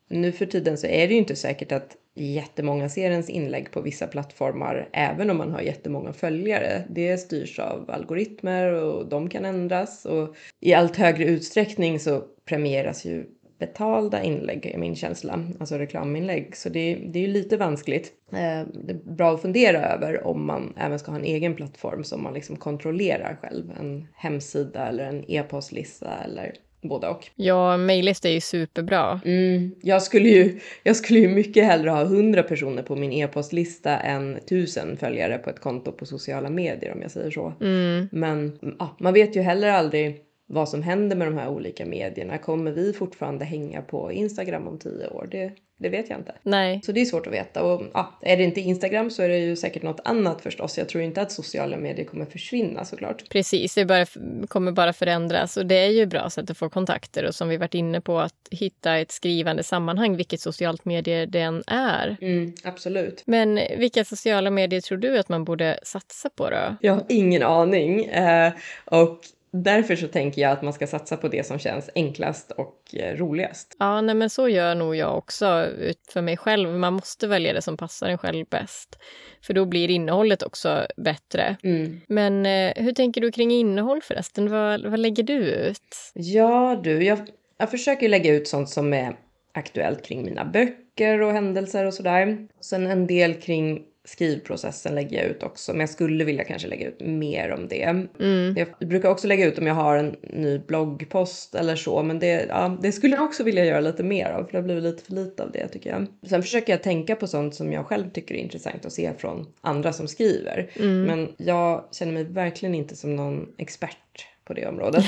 nu för tiden så är det ju inte säkert att jättemånga ser ens inlägg på vissa plattformar, även om man har jättemånga följare. Det styrs av algoritmer och de kan ändras och i allt högre utsträckning så premieras ju betalda inlägg är min känsla, alltså reklaminlägg. Så det, det är ju lite vanskligt. Eh, det är bra att fundera över om man även ska ha en egen plattform som man liksom kontrollerar själv. En hemsida eller en e-postlista eller både och. Ja, mejllista är ju superbra. Mm, jag, skulle ju, jag skulle ju mycket hellre ha 100 personer på min e-postlista än 1000 följare på ett konto på sociala medier om jag säger så. Mm. Men ja, man vet ju heller aldrig vad som händer med de här olika medierna. Kommer vi fortfarande hänga på Instagram om tio år? Det, det vet jag inte. Nej, Så det är svårt att veta. Och ja, är det inte Instagram så är det ju säkert något annat förstås. Jag tror inte att sociala medier kommer försvinna såklart. precis. Det bara, kommer bara förändras och det är ju bra sätt att få kontakter och som vi varit inne på att hitta ett skrivande sammanhang, vilket socialt medier den är. Mm, absolut. Men vilka sociala medier tror du att man borde satsa på då? Jag har ingen aning. Eh, och därför så tänker jag att man ska satsa på det som känns enklast och eh, roligast. Ja, nej, men så gör nog jag också för mig själv. Man måste välja det som passar en själv bäst. För då blir innehållet också bättre. Mm. Men eh, hur tänker du kring innehåll förresten? Vad, vad lägger du ut? Ja du, jag, jag försöker lägga ut sånt som är aktuellt kring mina böcker och händelser och sådär. Sen en del kring skrivprocessen lägger jag ut också, men jag skulle vilja kanske lägga ut mer om det. Mm. Jag brukar också lägga ut om jag har en ny bloggpost eller så, men det, ja, det skulle jag också vilja göra lite mer av, för det har blivit lite för lite av det tycker jag. Sen försöker jag tänka på sånt som jag själv tycker är intressant att se från andra som skriver. Mm. Men jag känner mig verkligen inte som någon expert på det området.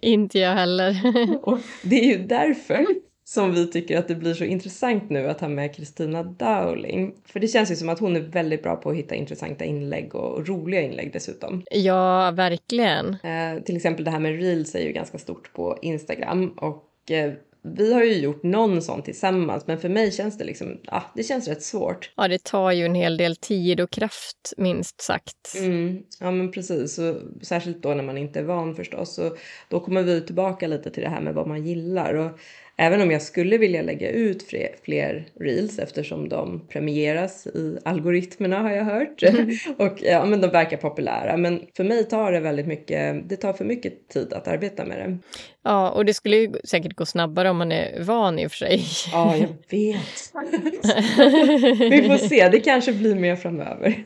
Inte jag heller. Och det är ju därför som vi tycker att det blir så intressant nu att ha med Kristina Dowling. För det känns ju som att hon är väldigt bra på att hitta intressanta inlägg och roliga inlägg dessutom. ja, verkligen. Eh, till exempel det här med reels är ju ganska stort på Instagram och eh, vi har ju gjort någon sån tillsammans men för mig känns det liksom, ah, det känns rätt svårt. Ja, det tar ju en hel del tid och kraft, minst sagt. Mm, ja men precis, och särskilt då när man inte är van förstås. Och då kommer vi tillbaka lite till det här med vad man gillar. Och även om jag skulle vilja lägga ut fler, fler reels eftersom de premieras i algoritmerna har jag hört och ja, men de verkar populära. Men för mig tar det väldigt mycket, det tar för mycket tid att arbeta med det. Ja, och det skulle ju säkert gå snabbare om man är van i och för sig. Ja, jag vet. Vi får se, det kanske blir mer framöver.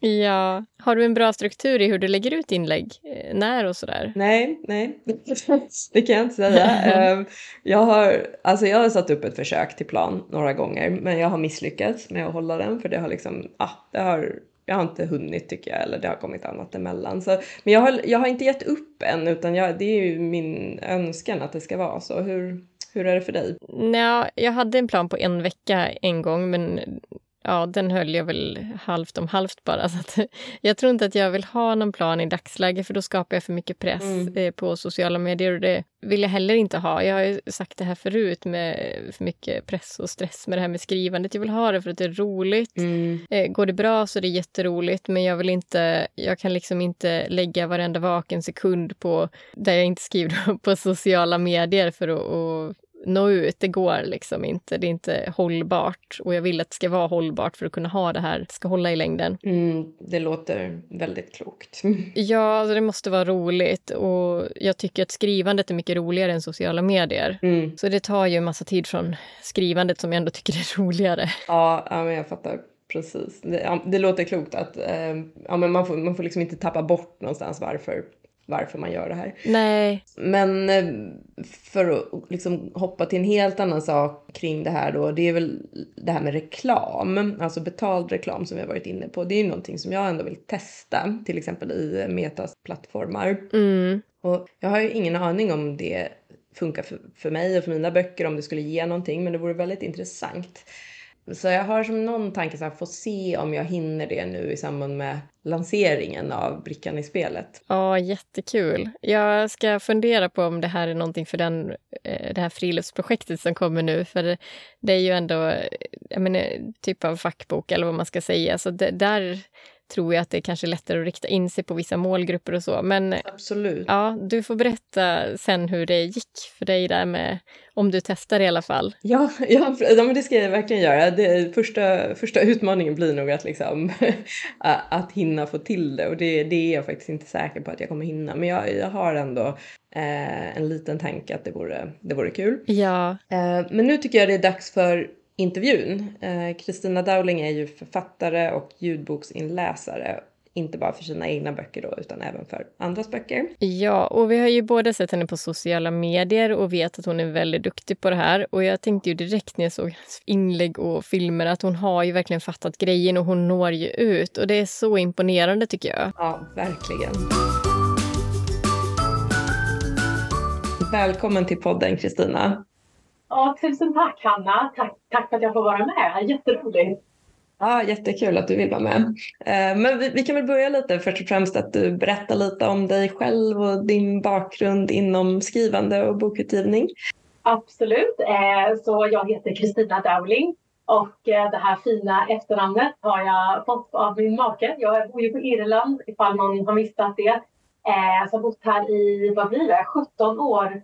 ja. Har du en bra struktur i hur du lägger ut inlägg? Eh, när och sådär? Nej, nej. Det kan jag inte säga. Ehm, jag har, alltså jag har satt upp ett försök till plan några gånger, men jag har misslyckats med att hålla den för det har liksom, ah, det har jag har inte hunnit tycker jag, eller det har kommit annat emellan. Så, men jag har, jag har inte gett upp än, utan jag, det är ju min önskan att det ska vara så. Hur, hur är det för dig? Nej, jag hade en plan på en vecka en gång, men ja, den höll jag väl halvt om halvt bara. Så att, jag tror inte att jag vill ha någon plan i dagsläget för då skapar jag för mycket press mm. eh, på sociala medier och det vill jag heller inte ha. Jag har ju sagt det här förut med för mycket press och stress med det här med skrivandet. Jag vill ha det för att det är roligt. Mm. Eh, går det bra så är det jätteroligt men jag vill inte, jag kan liksom inte lägga varenda vaken sekund på där jag inte skriver på sociala medier för att nå ut. Det går liksom inte. Det är inte hållbart. Och jag vill att det ska vara hållbart för att kunna ha det här. Det ska hålla i längden. Mm, det låter väldigt klokt. ja, alltså det måste vara roligt. Och jag tycker att skrivandet är mycket roligare än sociala medier. Mm. Så det tar ju en massa tid från skrivandet som jag ändå tycker är roligare. Ja, ja men jag fattar. Precis. Det, det låter klokt att eh, ja, men man, får, man får liksom inte tappa bort någonstans varför varför man gör det här. Nej. Men eh, för att liksom hoppa till en helt annan sak kring det här då, det är väl det här med reklam, alltså betald reklam som vi har varit inne på. Det är ju någonting som jag ändå vill testa, till exempel i Metas plattformar. Mm. Och jag har ju ingen aning om det funkar för, för mig och för mina böcker, om det skulle ge någonting, men det vore väldigt intressant. Så jag har som någon tanke så här, få se om jag hinner det nu i samband med lanseringen av brickan i spelet. Ja, jättekul. Jag ska fundera på om det här är någonting för den, eh, det här friluftsprojektet som kommer nu, för det är ju ändå eh, jag menar, typ av fackbok eller vad man ska säga, så det, där tror jag att det är kanske lättare att rikta in sig på vissa målgrupper och så. Men Absolut. Ja, du får berätta sen hur det gick för dig där med, om du testar i alla fall. Ja, ja, ja men det ska jag verkligen göra. Det, första, första utmaningen blir nog att, liksom, att hinna få till det och det, det är jag faktiskt inte säker på att jag kommer hinna. Men jag, jag har ändå eh, en liten tanke att det vore, det vore kul. Ja. Eh, men nu tycker jag det är dags för intervjun. Eh, Kristina Dowling är ju författare och ljudboksinläsare inte bara för sina egna böcker då, utan även för andras böcker. Ja, och vi har ju båda sett henne på sociala medier och vet att hon är väldigt duktig på det här. Och jag tänkte ju direkt när jag såg hennes inlägg och filmer att hon har ju verkligen fattat grejen och hon når ju ut. Och det är så imponerande tycker jag. Ja, verkligen. Välkommen till podden Kristina. Ja, tusen tack Hanna. Tack, tack för att jag får vara med. Jätteroligt. Ja, jättekul att du vill vara med. Eh, men vi, vi, kan väl börja lite först och främst att du berättar lite om dig själv och din bakgrund inom skrivande och bokutgivning. Absolut. Eh, så jag heter Kristina Dowling och eh, det här fina efternamnet har jag fått av min make. Jag bor ju på Irland ifall någon har missat det. Så jag har bott här i, vad blir det, 17 år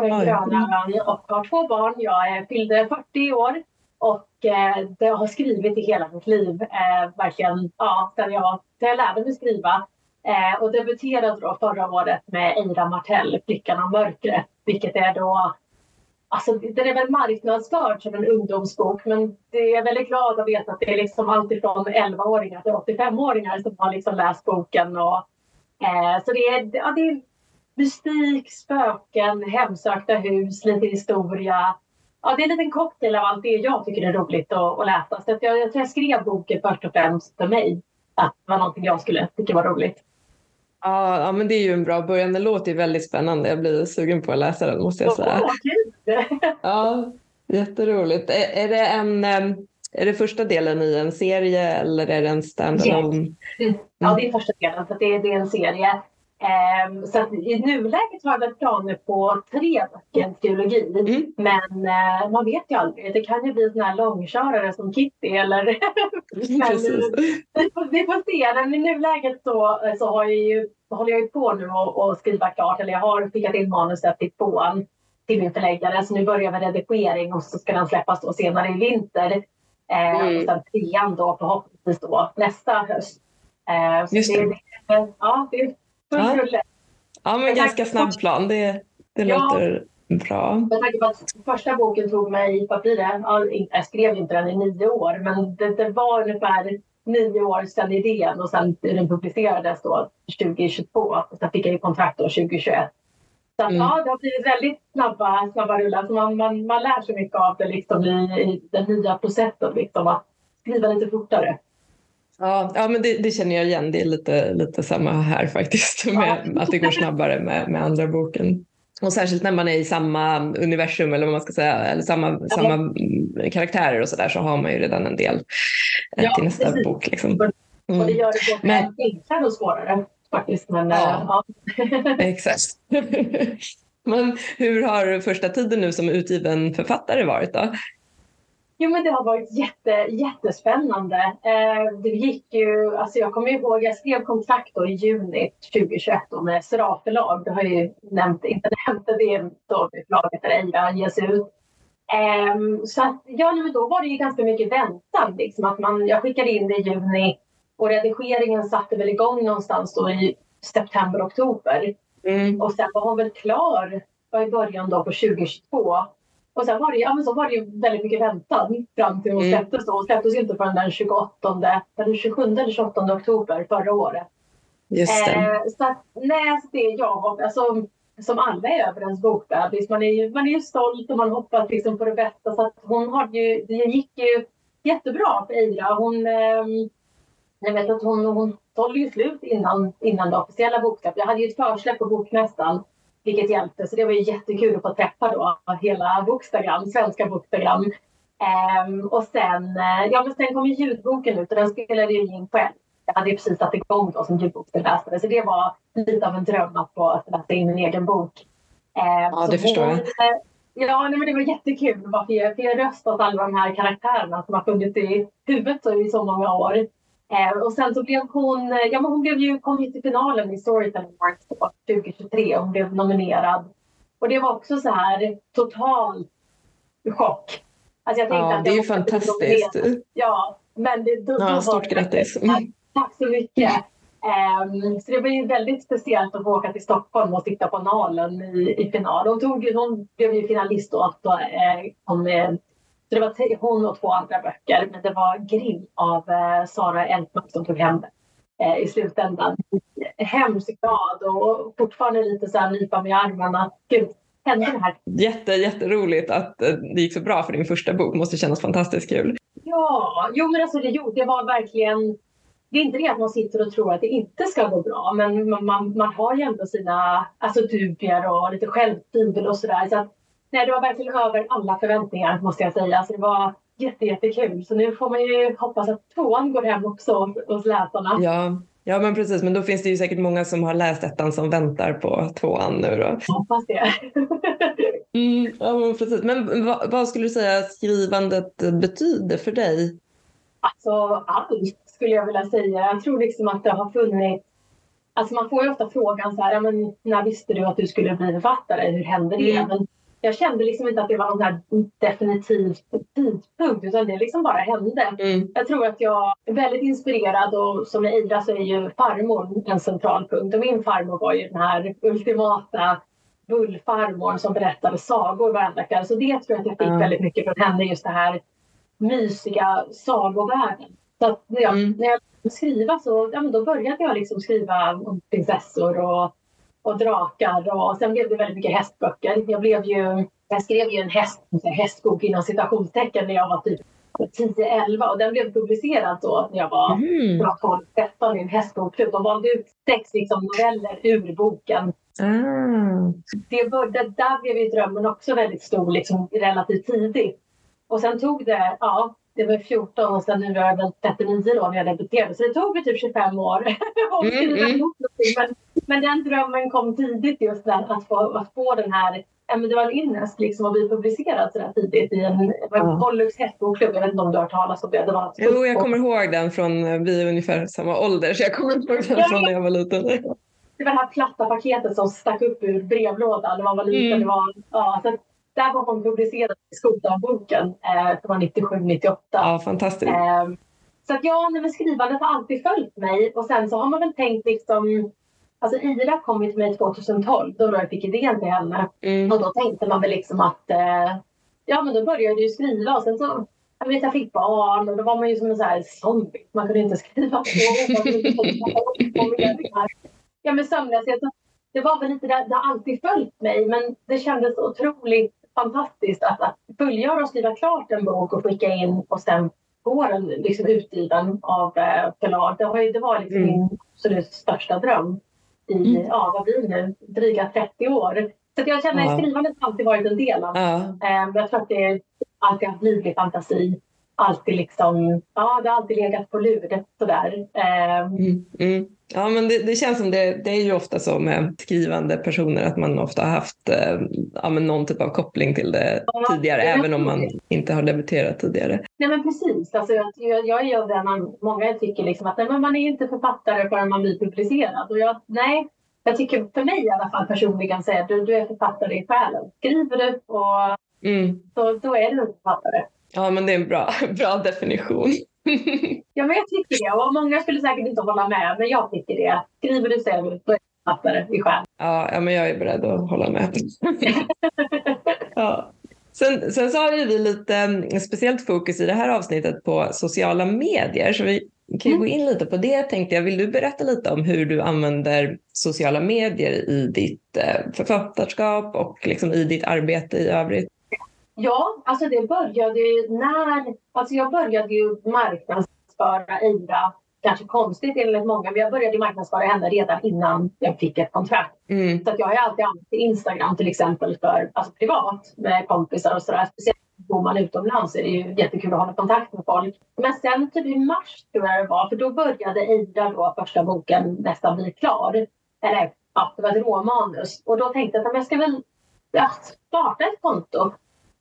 på den gröna ön och har två barn. Jag fyllde 40 år och eh, det har skrivit i hela mitt liv. Eh, verkligen, ja, sedan jag, jag lärde mig skriva. Eh, och debuterade då förra året med Eira Martell, Flickan av mörkret, vilket är då Alltså, den är väl marknadsförd som en ungdomsbok men det är väldigt glad att veta att det är liksom alltifrån 11-åringar till 85-åringar som har liksom läst boken. Och, eh, så det är, ja, det är mystik, spöken, hemsökta hus, lite historia. Ja, det är en liten cocktail av allt det jag tycker är roligt att, att läsa. Så att jag, jag tror jag skrev boken först och främst för mig. Att det var någonting jag skulle tycka var roligt. Ja, ja, men det är ju en bra början. Det låter ju väldigt spännande. Jag blir sugen på att läsa den måste jag säga. Oh, ja, jätteroligt. Är, är, det en, är det första delen i en serie eller är det en standalone? Yes. Ja, det är första delen. Så det, är, det är en serie. Um, så i nuläget har jag planer på tre böcker teologi. Mm. Men uh, man vet ju aldrig. Det kan ju bli sån här långkörare som Kitty eller... men, vi, får, vi får se. Men i nuläget så, så har jag ju, håller jag ju på nu att skriva klart. Eller jag har skickat in manuset till tvåan. till min förläggare. Så nu börjar vi redigering och så ska den släppas då senare i vinter. Eh, mm. Och sen trean då förhoppningsvis då nästa höst. Eh, Just det. det. ja, det är full rulle. Ja, men ganska snabb plan. Det, det ja. låter bra. Med tanke på att första boken tog mig, vad blir det? Jag skrev inte den i nio år, men det, det var ungefär nio år sedan idén och sen den publicerades då 2022. Och sen fick jag ju kontrakt då 2021. Så mm. ja, det har blivit väldigt snabba, snabba rullar. Så man, man, man lär sig mycket av det liksom i, i den nya processen, liksom, att skriva lite fortare. Ja, ja men det, det, känner jag igen. Det är lite, lite samma här faktiskt. Med, ja. Att det går snabbare med, med andra boken. Och särskilt när man är i samma universum eller vad man ska säga, eller samma, ja. samma karaktärer och sådär så har man ju redan en del eh, ja, till nästa precis. bok. Liksom. Mm. Och det gör det både enklare och svårare faktiskt. Men, ja. ja. Exakt. men hur har första tiden nu som utgiven författare varit då? Jo, men det har varit jätte, jättespännande. Eh, det gick ju, alltså jag kommer ihåg, jag skrev kontrakt i juni 2021 då med Sera förlag. Det har ju nämnt, inte nämnt det, då förlaget där Eira ges ut. Eh, så att, ja, men då var det ju ganska mycket väntan. Liksom, att man, jag skickade in det i juni och redigeringen satte väl igång någonstans då i september, oktober. Mm. Och sen var hon väl klar i början då på 2022. Och sen var det, ja, men så var det ju väldigt mycket väntan fram till hon mm. släpptes. Då. Hon släpptes inte förrän den 28, eller 27 eller 28 oktober förra året. Just det. Eh, så att, nej, så det jag har, alltså, som alla är över ens bokbebis. Man är ju, man är ju stolt och man hoppas liksom på det bästa. Så att hon har ju, det gick ju jättebra för Eira. Hon, eh, jag vet att hon, hon sålde ju slut innan, innan det officiella boksläppet. Jag hade ju ett försläpp på Bokmässan vilket hjälpte. Så det var ju jättekul att få träffa då hela Bokstagram, svenska Bokstagram. Um, och sen, uh, ja, men sen kom ju ljudboken ut och den spelade jag in själv. Jag hade ju precis satt igång då som ljudboksläsare så det var lite av en dröm att få läsa in min egen bok. Um, ja, det förstår jag. Ja, nej, men det var jättekul att få ge röst åt alla de här karaktärerna som har funnits i huvudet i så många år. Eh, och sen så blev hon, eh, ja men hon blev ju, kom ju till finalen i Storytelling Awards 2023. Hon blev nominerad. Och det var också så här total chock. Alltså jag tänkte ja, att det är ju fantastiskt. Ja, men det, då, ja, då stort grattis. Mm. Tack så mycket. Um, så det var ju väldigt speciellt att få åka till Stockholm och sitta på Nalen i, i final. Hon, tog, hon blev ju finalist då, då eh, om, så det var hon och två andra böcker, men det var Grill av eh, Sara Eltmark som tog hem det eh, i slutändan. Hemskt glad och fortfarande lite så här nypa mig i armarna. Gud, hände det här? Jätte, jätteroligt att eh, det gick så bra för din första bok. måste kännas fantastiskt kul. Ja, jo men alltså det, jo, det var verkligen det är inte det att man sitter och tror att det inte ska gå bra, men man, man, man har ju ändå sina alltså, dubier och lite självtvivel och sådär. Så nej, det var verkligen över alla förväntningar måste jag säga. Så det var jätte, jättekul. Så nu får man ju hoppas att tvåan går hem också hos läsarna. Ja. Ja men precis, men då finns det ju säkert många som har läst ettan som väntar på tvåan nu då. Jag hoppas det. mm, ja men precis. Men vad, vad, skulle du säga skrivandet betyder för dig? Alltså allt skulle jag vilja säga. Jag tror liksom att det har funnits Alltså man får ju ofta frågan så här, ja, men när visste du att du skulle bli författare? Hur hände det? Mm. Men jag kände liksom inte att det var någon här definitiv tidpunkt utan det liksom bara hände. Mm. Jag tror att jag är väldigt inspirerad och som med Ida så är ju farmor en central punkt och min farmor var ju den här ultimata bullfarmor som berättade sagor varenda kväll. Så det tror jag att jag fick mm. väldigt mycket från henne, just det här mysiga sagovärlden. Så jag, mm. när jag skriva så ja, men då började jag liksom skriva om prinsessor och och drakar och sen blev det väldigt mycket hästböcker. Jag, blev ju, jag skrev ju en häst, hästbok inom citationstecken när jag var typ 10-11 och den blev publicerad då när jag var mm. 12-13 i en hästbokklubb. De valde ut sex liksom, noveller ur boken. Mm. Det, det, där blev ju drömmen också väldigt stor liksom, relativt tidigt. Och sen tog det, ja, det var 14 och sen nu är jag väl 39 då när jag debuterade. Så det tog mig typ 25 år mm, mm. Men, men den drömmen kom tidigt just där att få, att få den här men det var en ynnest liksom att bli publicerad så där tidigt i en ja. Pollux hästbokklubb. Jag vet inte om du har hört talas om det? det var jo, jag kommer ihåg den från, vi är ungefär samma ålder så jag kommer ihåg den från när jag var liten. det var det här platta paketet som stack upp ur brevlådan när man var liten. Mm. Det var, ja, så där var hon publicerad i skoldagboken. Eh, var 97-98. Ja, fantastiskt. Eh, så att ja, men skrivandet har alltid följt mig. Och sen så har man väl tänkt liksom Alltså Ira kom ju till mig 2012, då jag fick idén till henne. Mm. Och då tänkte man väl liksom att eh, ja men då började jag ju skriva och sen så jag vet jag fick barn och då var man ju som en sån här zombie. Man kunde inte skriva på. ja men sömnlöshet, det var väl lite det, det har alltid följt mig men det kändes otroligt fantastiskt att, att fullgöra och skriva klart en bok och skicka in och sen få den liksom utgiven av eh, förlag. Det, det var liksom mm. min absolut största dröm i, mm. ja vad blir det nu, dryga 30 år. Så jag känner att ja. skrivandet har alltid varit en del av ja. eh, Jag tror att det alltid har livlig fantasi. Alltid liksom, ja det har alltid legat på lur sådär. Eh, mm. Mm. Ja, men det, det, känns som det, det är ju ofta så med skrivande personer att man ofta har haft eh, ja, någon typ av koppling till det ja, tidigare, det även om man inte har debuterat tidigare. Nej, men precis. Alltså, jag, jag är ju den många tycker liksom att nej, men man är inte författare förrän man blir publicerad. Och jag, nej, jag tycker för mig i alla fall personligen är du, du är författare i själen. Skriver du och mm. så, då är du en författare. Ja, men det är en bra, bra definition. ja, men jag tycker det. Och många skulle säkert inte hålla med, men jag tycker det. Skriver du så är du författare i själ. Ja, ja, men jag är beredd att hålla med. ja. Sen, sen så har vi lite mm, speciellt fokus i det här avsnittet på sociala medier. Så vi kan mm. gå in lite på det tänkte jag. Vill du berätta lite om hur du använder sociala medier i ditt eh, författarskap och liksom i ditt arbete i övrigt? Ja, alltså det började ju när... Alltså jag började ju marknadsföra Eira, kanske konstigt enligt många, men jag började marknadsföra henne redan innan jag fick ett kontrakt. Mm. Så att jag har alltid använt Instagram till exempel för alltså privat med kompisar och sådär. Speciellt bor man utomlands är det ju jättekul att hålla kontakt med folk. Men sen typ i mars tror jag det var, för då började Eira då första boken nästan bli klar. Eller ja, det var ett råmanus. Och då tänkte jag att jag ska väl ja, starta ett konto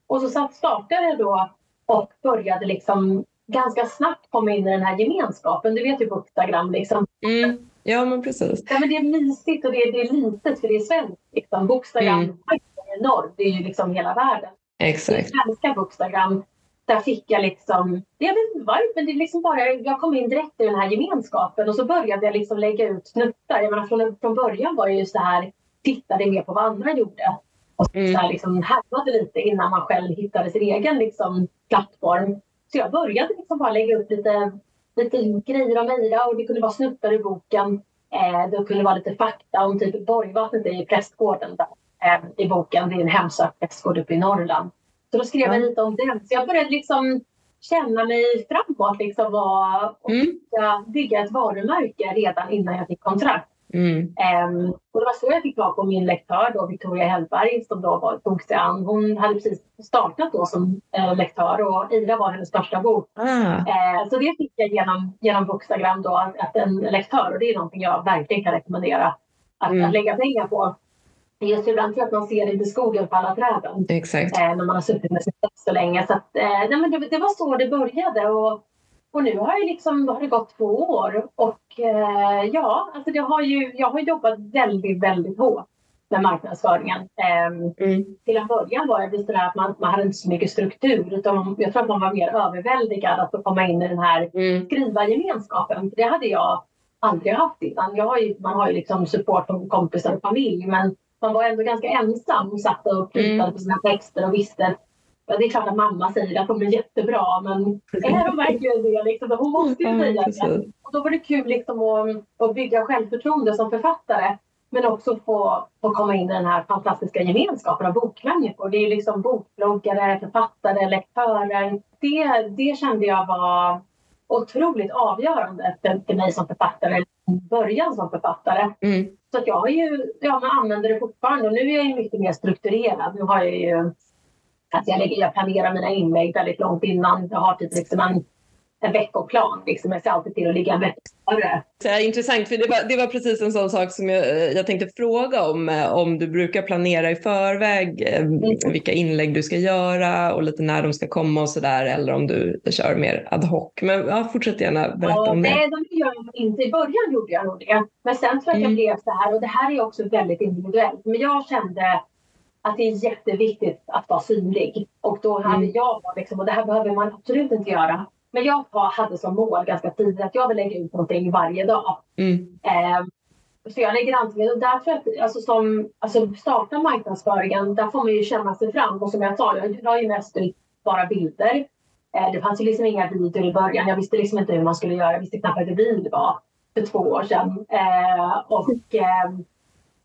och så startade jag då och började liksom ganska snabbt komma in i den här gemenskapen. Du vet ju på Instagram liksom. Mm. Ja men precis. Ja, men det är mysigt och det är, det är litet för det är svenskt. Liksom. Bookstagram mm. är enormt. Det är ju liksom hela världen. Exakt. Det svenska Bookstagram där fick jag liksom, jag vet inte varför, men det är liksom bara, jag kom in direkt i den här gemenskapen och så började jag liksom lägga ut snuttar. Jag menar från, från början var det ju så här, tittade mer på vad andra gjorde och mm. så här liksom härmade lite innan man själv hittade sin egen liksom, plattform. Så jag började liksom bara lägga upp lite, lite grejer om Eira och det kunde vara snuttar i boken. Eh, det kunde vara lite fakta om typ Borgvattnet i prästgården där, eh, i boken. Det är en hemsökt prästgård uppe i Norrland. Så då skrev mm. jag lite om det. Så jag började liksom känna mig framåt liksom och, och mm. bygga, bygga ett varumärke redan innan jag fick kontrakt. Mm. Um, och det var så jag fick tag på min lektör då, Victoria Hellberg som då var, tog sig an. Hon hade precis startat då som uh, lektör och Ida var hennes första bok. Mm. Uh, så det fick jag genom, genom Bookstagram då, att, att en lektör och det är någonting jag verkligen kan rekommendera att, mm. att lägga pengar på. Just ibland tror jag att man ser inte skogen på alla träden. Exakt. Eh, när man har suttit med sitt så länge. Så att, eh, nej, men det, det, var så det började. Och, och nu har, jag liksom, har det gått två år och eh, ja, alltså det har ju, jag har jobbat väldigt, väldigt hårt med marknadsföringen. Eh, mm. Till en början var det sådär att man, man hade inte så mycket struktur utan jag tror att man var mer överväldigad att få komma in i den här mm. skrivargemenskapen. Det hade jag aldrig haft innan. Jag har ju, man har ju liksom support från kompisar och familj men man var ändå ganska ensam och satt och plitade mm. på sina texter och visste det är klart att mamma säger att de är jättebra, men är de verkligen det? Liksom? Hon måste ju säga det. Och då var det kul liksom att, att bygga självförtroende som författare, men också få, få komma in i den här fantastiska gemenskapen av bokmänniskor. Det är liksom bokbloggare, författare, lektörer. Det, det kände jag var otroligt avgörande för, för mig som författare, början som författare. Mm. Så att jag har ju, ja, man använder det fortfarande och nu är jag ju mycket mer strukturerad. Nu har jag ju att jag, lägger, jag planerar mina inlägg väldigt långt innan. Jag har typ liksom en, en veckoplan. Liksom. Jag ser alltid till att ligga en vecka före. Intressant, för det var, det var precis en sån sak som jag, jag tänkte fråga om. eh, Om du brukar planera i förväg eh, vilka inlägg du ska göra och lite när de ska komma och sådär. Eller om du kör mer ad hoc. Men ja, fortsätt gärna berätta Ja, om det. nej, de gör jag inte. I början gjorde jag nog det. Men sen tror jag att jag Mm. blev så här. Och det här är också väldigt individuellt. Men jag kände att det är jätteviktigt att vara synlig. Och då hade Mm. jag, liksom, och det här behöver man absolut inte göra. Men jag hade som mål ganska tidigt att jag vill lägga ut någonting varje dag. Mm. Eh, så jag lägger antingen, och där tror jag att alltså som alltså starta marknadsföringen, där får man ju känna sig fram. Och som jag sa, jag la ju mest ut bara bilder. Eh, det fanns ju liksom inga videor i början. Jag visste liksom inte hur man skulle göra. Jag visste knappt vad ett reel var för två år sedan. Eh, och eh,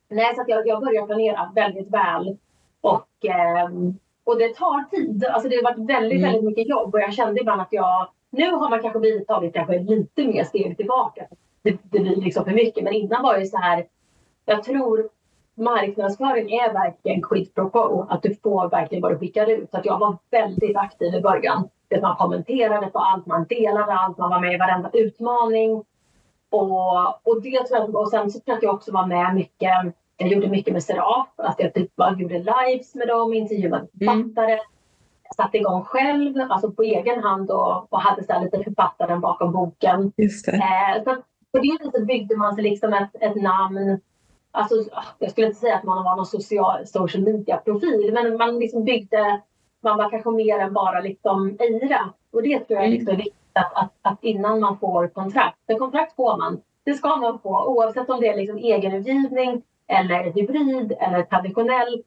nej, så jag, jag började planera väldigt väl. Och, ehm, och det tar tid. Alltså det har varit väldigt, Mm. väldigt mycket jobb och jag kände ibland att jag... Nu har man kanske blivit tagit kanske lite mer steg tillbaka. Det, det blir liksom för mycket. Men innan var det så här... Jag tror marknadsföring är verkligen quid pro quo. Att du får verkligen vad du skickar ut. Så att jag var väldigt aktiv i början. Att man kommenterade på allt, man delade allt, man var med i varenda utmaning. Och, och det och sen så tror jag att jag också var med mycket jag gjorde mycket med Seraf, att jag typ bara gjorde lives med dem, intervjuade Mm. författare. Jag satte igång själv, alltså på egen hand och, och hade så lite författaren bakom boken. Just det. Eh, så på det viset byggde man sig liksom ett, ett namn. Alltså, jag skulle inte säga att man var någon social, social media-profil, men man liksom byggde, man var kanske mer än bara liksom Eira. Och det tror jag är Mm. liksom viktigt att, att, att innan man får kontrakt, för kontrakt får man, det ska man få oavsett om det är liksom egenutgivning eller hybrid eller traditionell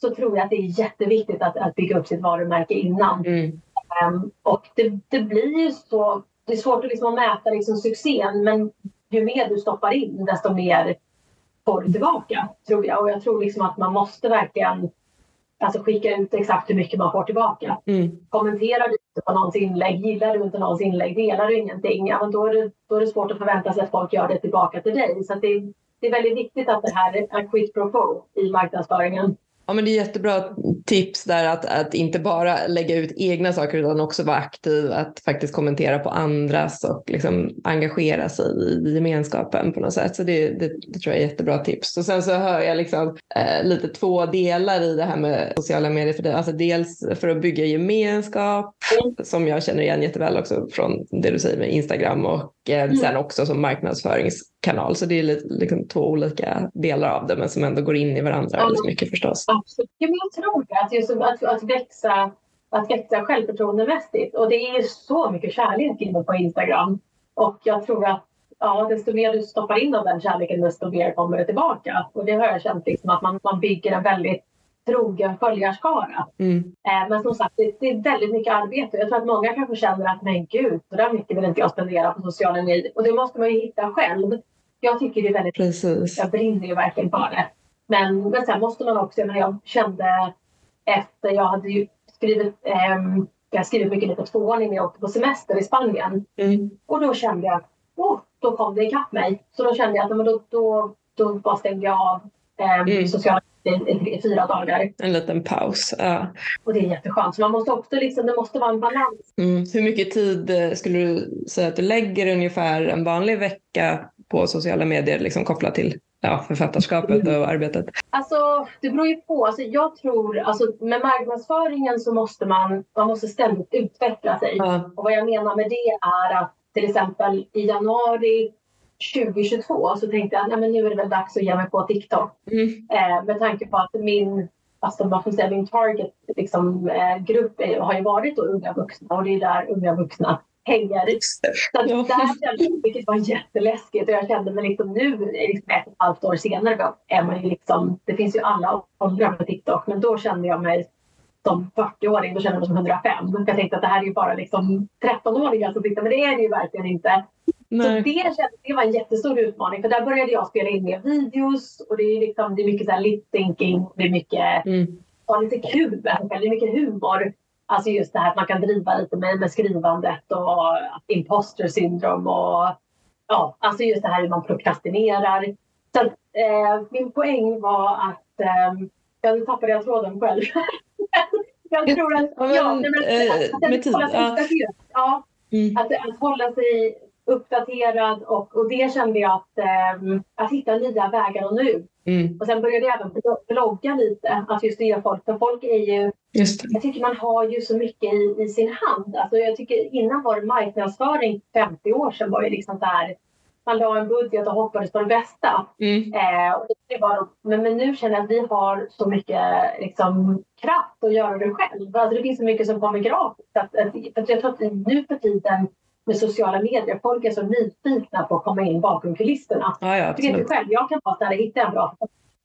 så tror jag att det är jätteviktigt att, att bygga upp sitt varumärke innan. Mm. Ehm, och det, det blir ju så, det är svårt att liksom mäta liksom succén men ju mer du stoppar in desto mer får du tillbaka tror jag. Och jag tror liksom att man måste verkligen alltså skicka ut exakt hur mycket man får tillbaka. Mm. Kommenterar du inte på någons inlägg, gillar du inte någons inlägg, delar du ingenting, ja, men då, är det, då är det svårt att förvänta sig att folk gör det tillbaka till dig. Så det, det är väldigt viktigt att det här är quid pro quo i marknadsföringen. Ja, men det är jättebra tips där att, att inte bara lägga ut egna saker utan också vara aktiv, att faktiskt kommentera på andras och liksom engagera sig i gemenskapen på något sätt. Så det, det, det tror jag är jättebra tips. Och sen så hör jag liksom, eh, lite två delar i det här med sociala medier. För det, alltså dels för att bygga gemenskap som jag känner igen jätteväl också från det du säger med Instagram och eh, sen också som marknadsföringskanal. Så det är lite, liksom två olika delar av det men som ändå går in i varandra väldigt mycket förstås. Absolut. Ja, men jag tror det. Att, just, att, att, växa, att växa självförtroendemässigt. Och det är så mycket kärlek inne på Instagram. Och jag tror att ja, desto mer du stoppar in av den kärleken desto mer kommer det tillbaka. Och det har jag känt liksom, att man, man bygger en väldigt trogen följarskara. Mm. Eh, men som sagt, det, det är väldigt mycket arbete. Jag tror att många kanske känner att men gud, så där mycket vill inte jag spendera på sociala medier. Och det måste man ju hitta själv. Jag tycker det är väldigt Precis. jag brinner ju verkligen för det. Men, men sen måste man också, men jag kände efter jag hade ju skrivit, ehm, jag skrivit mycket lite tvåan innan jag åkte på semester i Spanien. Mm. Och då kände jag, oh, då kom det ikapp mig. Så då kände jag att men då, då, då bara stängde jag av Mm. sociala medier i, fyra dagar. En liten paus. Ja. Och det är jätteskönt. Så man måste också liksom, det måste vara en balans. Mm. Hur mycket tid eh, skulle du säga att du lägger ungefär en vanlig vecka på sociala medier liksom kopplat till ja, författarskapet och arbetet? Alltså, det beror ju på. Alltså, jag tror, alltså, med marknadsföringen så måste man, man måste ständigt utveckla sig. Ja. Och vad jag menar med det är att till exempel i januari 2022 så tänkte jag att nu är det väl dags att ge mig på TikTok. Mm. Eh, med tanke på att min, alltså, vad får man säga, min target liksom, eh, grupp är, har ju varit då unga vuxna och det är där unga vuxna hänger. Så att Ja. där kände jag, vilket var jätteläskigt och jag kände mig liksom nu, liksom ett och ett halvt år senare, är man ju liksom, det finns ju alla åldrar på TikTok men då kände jag mig som 40-åring, då kände jag mig som 105. Jag tänkte att det här är ju bara liksom 13-åringar som tittar men det är det ju verkligen inte. Så Nej. det, kände, det var en jättestor utmaning för där började jag spela in mer videos och det är, liksom, det är mycket så här lip thinking, det är mycket Mm. ha lite kul. Det är mycket humor. Alltså just det här att man kan driva lite med, med skrivandet och imposter syndrom och ja, alltså just det här hur man prokrastinerar. Så att, eh, min poäng var att eh, ja, nu tappade jag tråden själv. jag tror att Ja, men, ja, eh, att- att sig ja. seriös. Ja, Mm. Att, att hålla sig uppdaterad och, och det kände jag att, eh, att hitta nya vägar och nu. Mm. Och sen började jag även blogga lite, att just ge folk, för folk är ju, jag tycker man har ju så mycket i, i sin hand. Alltså jag tycker innan var det marknadsföring, 50 år sedan var det liksom så här, man la en budget och hoppades på det bästa. Mm. Eh, det var, men, men nu känner jag att vi har så mycket liksom, kraft att göra det själv. Alltså det finns så mycket som kommer gratis. Att, att, att jag tror att nu för tiden med sociala medier. Folk är så nyfikna på att komma in bakom kulisserna. Ja, ja, du vet själv, jag kan vara där och hitta en bra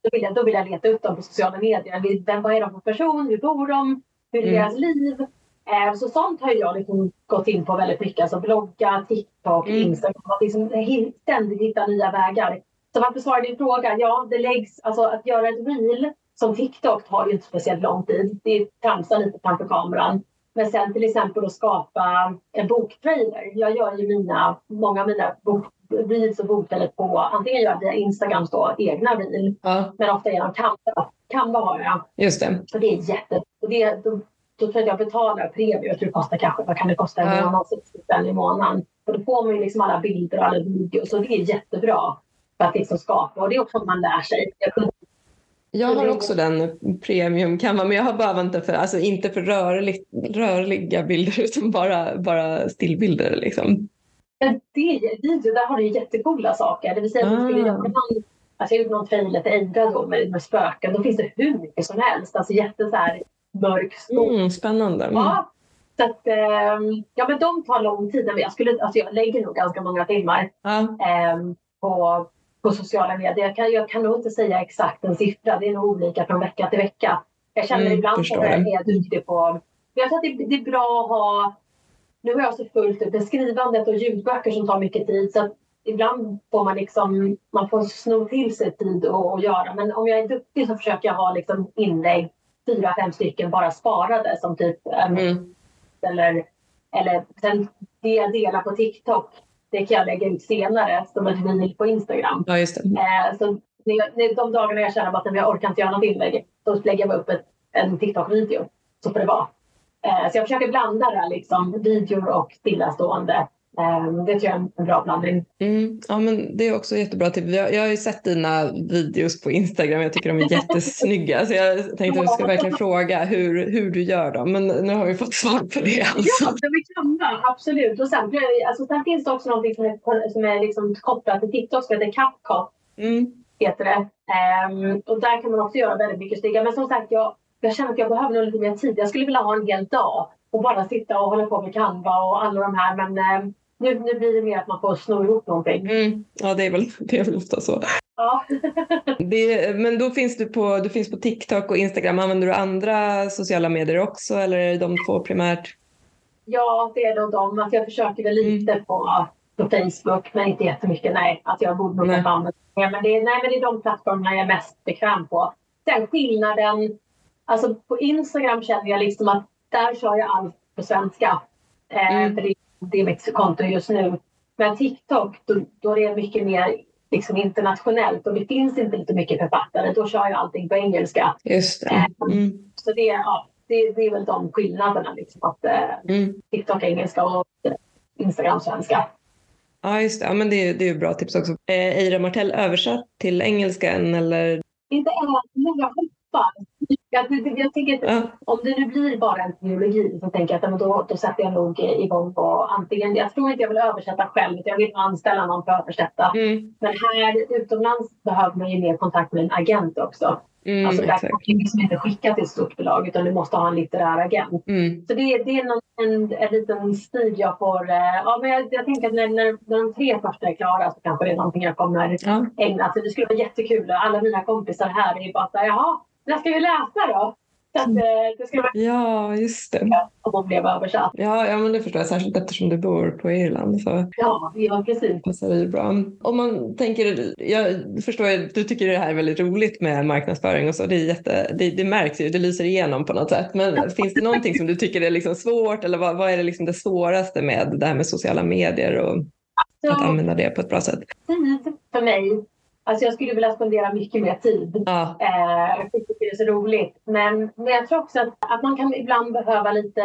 då vill, jag, då vill jag leta upp dem på sociala medier. Vem, vad är de för person? Hur bor de? Hur är mm. deras liv? Eh, så sånt har jag liksom gått in på väldigt mycket. Alltså blogga, TikTok, mm. Instagram. Liksom ständigt hitta nya vägar. Så för att besvara din fråga, ja det läggs, alltså att göra ett reel som TikTok tar ju inte speciellt lång tid. Det tramsar lite framför kameran. Men sen till exempel att skapa en boktrailer. Jag gör ju mina, många av mina bok, reels och boktrailer på antingen gör jag via Instagram då, egna reel, ja. men ofta genom Canva. Canva har jag. Just det. Och det är jätte... Och det, då, då tror jag att jag betalar premium. Jag tror det kostar kanske, vad kan det kosta i ja. månaden? 60 spänn i månaden. Och då får man ju liksom alla bilder och alla videos och det är jättebra för att liksom skapa. Och det är också man lär sig. Jag jag har också den premium Canva, men jag har bara inte för, alltså inte för rörlig, rörliga bilder utan bara, bara stillbilder. Liksom. Ja, det, där har du jättecoola saker. Det vill säga, ah. skulle göra alltså jag gjorde någon trailer till Eira då med, med spöken. Då finns det hur mycket som helst. Alltså jätte så här, mörk skog. Mm, spännande. Mm. Ja, så att, ehm, ja, men de tar lång tid. Jag, skulle, alltså jag lägger nog ganska många timmar ah. på på sociala medier. Jag kan, jag kan nog inte säga exakt en siffra. Det är nog olika från vecka till vecka. Jag känner mm, ibland att jag är duktig på... Men jag tror att det, det, är bra att ha... Nu har jag så fullt upp med skrivandet och ljudböcker som tar mycket tid. Så ibland får man liksom... Man får sno till sig tid att göra. Men om jag är duktig så försöker jag ha liksom inlägg, fyra, fem stycken bara sparade som typ... Mm. Eller, eller sen det jag delar på TikTok det kan jag lägga ut senare som ett reel på Instagram. Ja, just det. Eh, så de dagarna jag känner att jag orkar inte göra något inlägg, då lägger jag upp ett, en TikTok-video. Så får det vara. Eh, så jag försöker blanda det, liksom, videor och stillastående. Ehm, det tror jag är en bra blandning. Mm, ja, men det är också jättebra tips. Jag, jag har ju sett dina videos på Instagram. Jag tycker de är jättesnygga. Så jag tänkte att jag ska verkligen fråga hur, hur du gör dem. Men nu har vi fått svar på det. Alltså. Ja, är gamla. Absolut. Och sen, alltså, sen finns det också något som är, som är liksom kopplat till TikTok som heter CapCut. Mm. Heter det. Um, och där kan man också göra väldigt mycket snygga. Men som sagt, jag, jag känner att jag behöver nog lite mer tid. Jag skulle vilja ha en hel dag och bara sitta och hålla på med Canva och alla de här. Men um, nu, nu blir det mer att man får sno ihop någonting. Mm. Ja, det är, väl, det är väl ofta så. Ja. det, men då finns du på, du finns på TikTok och Instagram. Använder du andra sociala medier också eller är det de två primärt? Ja, det är nog de. Alltså jag försöker väl lite mm. på, på Facebook, men inte jättemycket. Nej, att jag borde nog inte använda. Men det, är, nej, men det är de plattformarna jag är mest bekväm på. Sen skillnaden, alltså på Instagram känner jag liksom att där kör jag allt på svenska. Eh, mm. för det det är mitt konto just nu. Men TikTok, då, då är det mycket mer liksom internationellt och det finns inte lite mycket författare. Då kör jag allting på engelska. Just det. Eh, mm. Så det, ja, det, det, är väl de skillnaderna. Liksom, att, eh, mm. TikTok engelska och Instagram svenska. Ja, just det. Ja, men det, det är bra tips också. Är Eira Martell översatt till engelska än eller? Inte än, men jag hoppas. Jag, jag tänker att ja. om det nu blir bara en teologi så tänker jag att då, då sätter jag nog igång på antingen, jag tror inte jag vill översätta själv, jag vill anställa någon för att översätta. Mm. Men här utomlands behöver man ju mer kontakt med en agent också. Mm, alltså där kan du liksom inte skicka till ett stort bolag utan du måste ha en litterär agent. Mm. Så det, det är någon, en, en liten stig jag får. Eh, ja, men jag, jag tänker att när, när, när de tre första är klara så kanske det är någonting jag kommer ja. ägna sig Det skulle vara jättekul. Alla mina kompisar här är bara så här, jaha, när ska vi läsa då? Så att, eh, det skulle vara ja, just det. Om de blev översatt. Ja, ja, men det förstår jag. Särskilt eftersom du bor på Irland. Så ja, ja, precis. Passar det bra. Om man tänker, jag förstår att du tycker det här är väldigt roligt med marknadsföring och så. Det, är jätte, det, det märks ju, det lyser igenom på något sätt. Men finns det någonting som du tycker är liksom svårt eller vad, vad är det, liksom det svåraste med det här med sociala medier och så, att använda det på ett bra sätt? Tid för mig Alltså jag skulle vilja spendera mycket mer tid. Ja. Eh, jag tycker det är så roligt. Men, men jag tror också att, att man kan ibland behöva lite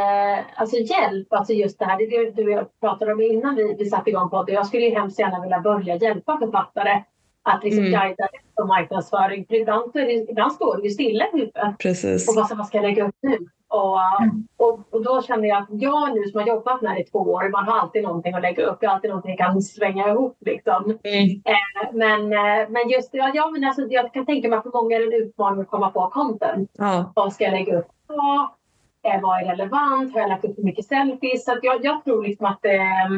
alltså hjälp. Alltså just det här, det är det du och jag pratade om innan vi, vi satte igång podden. Jag skulle ju hemskt gärna vilja börja hjälpa författare att liksom Mm. guida rätt och marknadsföring. För ibland, ibland står det ju stilla i huvudet. Precis. Och vad, vad ska jag lägga upp nu? Och, och, och då känner jag att jag nu som har jobbat med det i två år, man har alltid någonting att lägga upp. Jag har alltid någonting jag kan svänga ihop liksom. Mm. Men, eh, men just ja, ja, men alltså, jag kan tänka mig att för många är det en utmaning att komma på content. Ja. Vad ska jag lägga upp på? Eh, vad är relevant? Har jag lagt upp för mycket selfies? Så jag, jag tror liksom att, eh,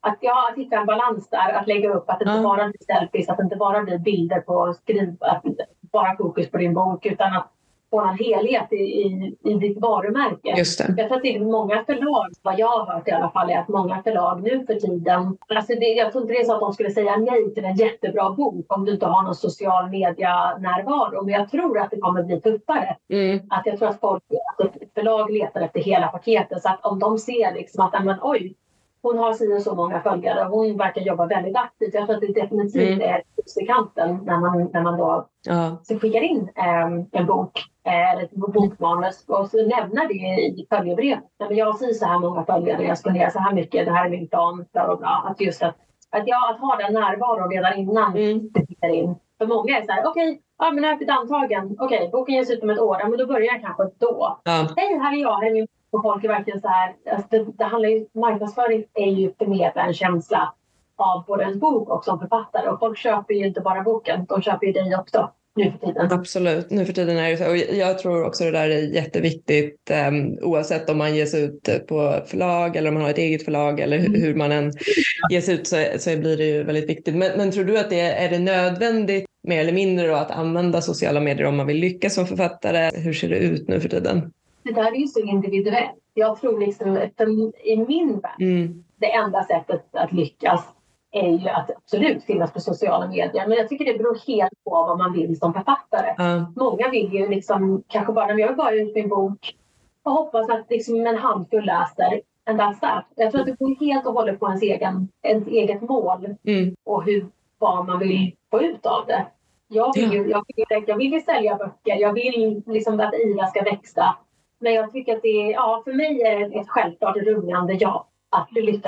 att, ja, att hitta en balans där. Att lägga upp att det inte bara blir selfies, att det inte bara blir bilder på skriv, att bara fokus på din bok utan att en helhet i, i, i ditt varumärke. Just det. Jag tror att det är många förlag, vad jag har hört i alla fall, är att många förlag nu för tiden, alltså det, jag tror inte det är så att de skulle säga nej till en jättebra bok om du inte har någon social media närvaro. Men jag tror att det kommer bli tuffare. Mm. Att jag tror att folk, att förlag letar efter hela paketet. Så att om de ser liksom att, men, oj, hon har si och så många följare och hon verkar jobba väldigt aktivt. Jag tror att det definitivt Mm. är i kanten när man, när man då Ja. skickar in eh, en bok ett bokmanus och så nämner det i följebrevet. Men Jag har si så här många följare, jag spenderar så här mycket, det här är min plan. Bla, bla, bla. Att just att, att, jag, att ha den närvaron redan innan Mm. det skickar in. För många är så här, okej, ja, men nu har jag blivit antagen. Okej, boken ges ut om ett år. Ja, men då börjar jag kanske då. Ja. Hej, här är jag. Här är min och folk är verkligen så här. Alltså det, det handlar ju, marknadsföring är ju förmedla en känsla av både en bok och som författare. Och folk köper ju inte bara boken, de köper ju dig också nu för tiden. Absolut, nu för tiden är det så. Och jag tror också det där är jätteviktigt um, oavsett om man ges ut på förlag eller om man har ett eget förlag eller hur, hur man än ges ut så, så blir det ju väldigt viktigt. Men, men tror du att det är, är det nödvändigt mer eller mindre då, att använda sociala medier om man vill lyckas som författare? Hur ser det ut nu för tiden? Det där är ju så individuellt. Jag tror liksom, i min värld, Mm. det enda sättet att lyckas är ju att absolut finnas på sociala medier. Men jag tycker det beror helt på vad man vill som författare. Ja, Många vill ju liksom kanske bara, jag vill bara ut min bok och hoppas att liksom en handfull läser. And that's that. Jag tror att det beror helt och hållet på ens, egen, ens eget mål mm. och hur, vad man vill få ut av det. Jag vill, ju, jag vill, jag vill sälja böcker, jag vill liksom att IRA ska växa. Men jag tycker att det är, ja, för mig är det ett självklart rungande ja.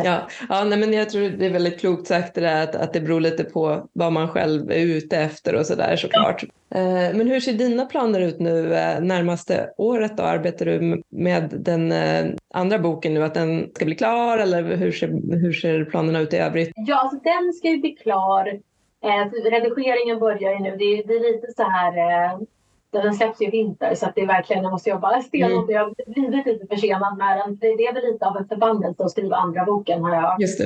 Ja, ja nej, men jag tror det är väldigt klokt sagt det där att, att det beror lite på vad man själv är ute efter och sådär såklart. Eh, men hur ser dina planer ut nu eh, närmaste året då? Arbetar du med den eh, andra boken nu, att den ska bli klar eller hur ser, hur ser planerna ut i övrigt? Ja, alltså den ska ju bli klar. Redigeringen börjar ju nu. Det är, det är lite så här... Den släpps ju i vinter så att det är verkligen, jag måste jobba stenhårt. Jag har blivit lite försenad med den. Det, är väl lite av en förbannelse att skriva andra boken har jag. Just det.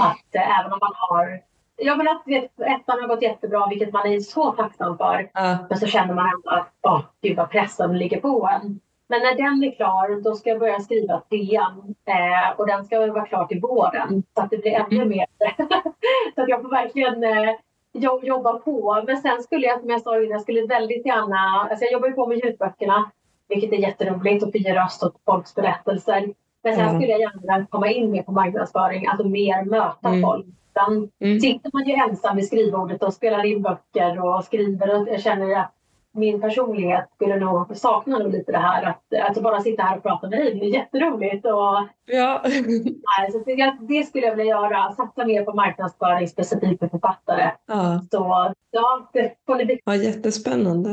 Att eh, även om man har... Ja men att vet, ettan har gått jättebra vilket man är så tacksam för. Ja, Men så känner man ändå att åh, gud vad pressen ligger på en. Men när den är klar då ska jag börja skriva trean. Eh, och den ska vara klar till våren. Så att det blir ännu mer. så att jag får verkligen eh, jo- jobba på. Men sen skulle jag, som jag sa innan, jag skulle väldigt gärna... Alltså jag jobbar ju på med ljudböckerna. Vilket är jätteroligt och få ge röst åt folks berättelser. Men sen Ja. skulle jag gärna komma in mer på marknadsföring. Alltså mer möta Mm. folk. Utan Mm. Sitter man ju ensam vid skrivbordet och spelar in böcker och skriver och jag känner att min personlighet skulle nog sakna nog lite det här att, att bara sitta här och prata med dig. Det är jätteroligt. Och, ja. nej, så det, det skulle jag vilja göra. Satsa mer på marknadsföring specifikt för författare. ja. Så ja, det får bli. ja jättespännande.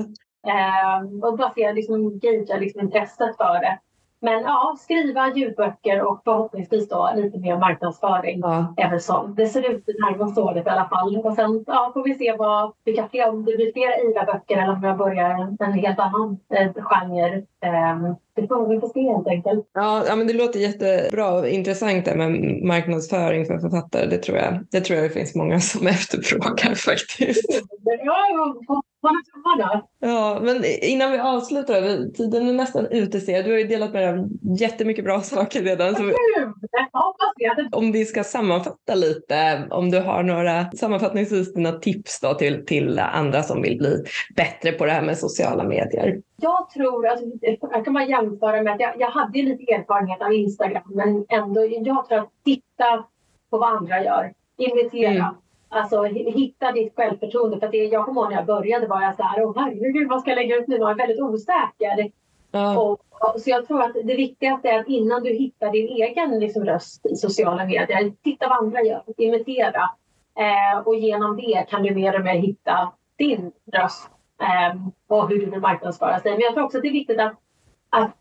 Eh, och bara se liksom, gagea liksom intresset för det. Men ja, skriva ljudböcker och förhoppningsvis då lite mer marknadsföring. Ja. väl så. Det ser ut det närmaste året i alla fall. Och sen ja, får vi se vad, vilka fler, om det blir flera IVA-böcker eller om jag börjar en helt annan eh, genre. Eh, det får vi får se helt enkelt. Ja, ja, men det låter jättebra och intressant det med marknadsföring för författare. Det tror jag det, tror jag det finns många som efterfrågar faktiskt. Ja. Ja, men innan vi avslutar, tiden är nästan ute ser. Du har ju delat med dig av jättemycket bra saker redan. Så om vi ska sammanfatta lite, om du har några sammanfattningsvis dina tips då till, till andra som vill bli bättre på det här med sociala medier. Jag tror, alltså, jag kan bara jämföra med att jag, jag hade lite erfarenhet av Instagram men ändå, jag tror att titta på vad andra gör. Imitera. Mm. Alltså hitta ditt självförtroende. För det jag kommer ihåg när jag började var jag så här, åh herregud vad ska jag lägga ut nu? Jag är väldigt osäker. Ja. Och, så jag tror att det viktigaste är att innan du hittar din egen liksom, röst i sociala medier, titta vad andra gör, imitera. Eh, och genom det kan du mer och mer hitta din röst och hur du vill marknadsföra sig. Men jag tror också att det är viktigt att, att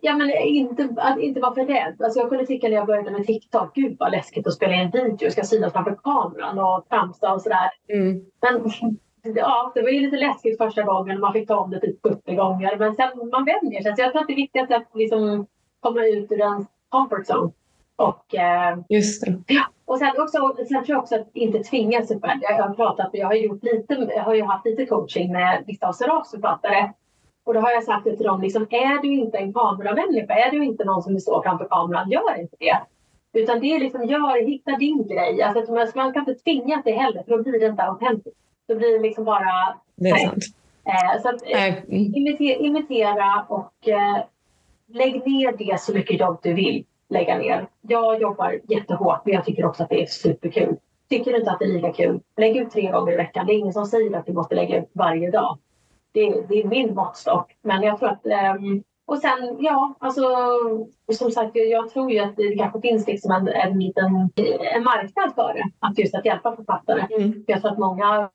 Ja, men inte, att inte vara för rädd. Alltså jag kunde tycka när jag började med TikTok, gud vad läskigt att spela in video, ska synas framför kameran och tramsa och sådär. Mm. Men ja, det var ju lite läskigt första gången man fick ta om det typ 70 gånger. Men sen man vänjer sig. Så jag tror att det är viktigt att liksom komma ut ur en comfort zone. Och, eh, Just det. Ja, och sen, också, sen tror jag också att inte tvinga sig själv. Jag har pratat, jag har, gjort lite, jag har ju haft lite coaching med vissa av Serafs författare. Och då har jag sagt till dem, liksom, är du inte en kameramänniska, är du inte någon som vill stå framför kameran, gör inte det. Utan det är liksom, gör, hitta din grej. Alltså, man kan inte tvinga sig heller, för då blir det inte autentiskt. Då blir det liksom bara... Det är nej. sant. Eh, så att, eh, imitera, imitera och eh, lägg ner det så mycket jobb du vill lägga ner. Jag jobbar jättehårt men jag tycker också att det är superkul. Tycker du inte att det är lika kul, lägg ut tre gånger i veckan. Det är ingen som säger att du måste lägga ut varje dag. Det, det är min måttstock. Men jag tror att um, och sen, ja, alltså som sagt, jag tror ju att det kanske finns liksom en, en liten en marknad för det. Att just att hjälpa författare. Mm. Jag tror att många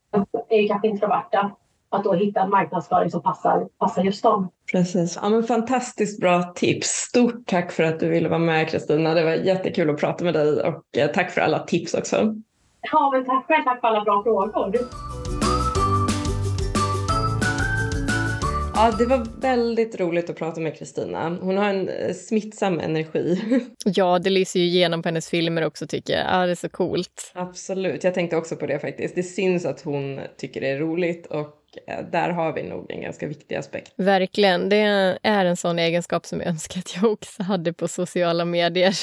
är kanske introverta. Att då hitta en marknadsföring som passar, passar just dem. Precis. Ja, men fantastiskt bra tips. Stort tack för att du ville vara med Kristina. Det var jättekul att prata med dig och eh, tack för alla tips också. Ja, men tack själv. Tack för alla bra frågor. Ja, det var väldigt roligt att prata med Kristina. Hon har en eh, smittsam energi. Ja, det lyser ju igenom på hennes filmer också tycker jag. Ja, det är så coolt. Absolut, jag tänkte också på det faktiskt. Det syns att hon tycker det är roligt och där har vi nog en ganska viktig aspekt. Verkligen. Det är en sån egenskap som jag önskar att jag också hade på sociala medier.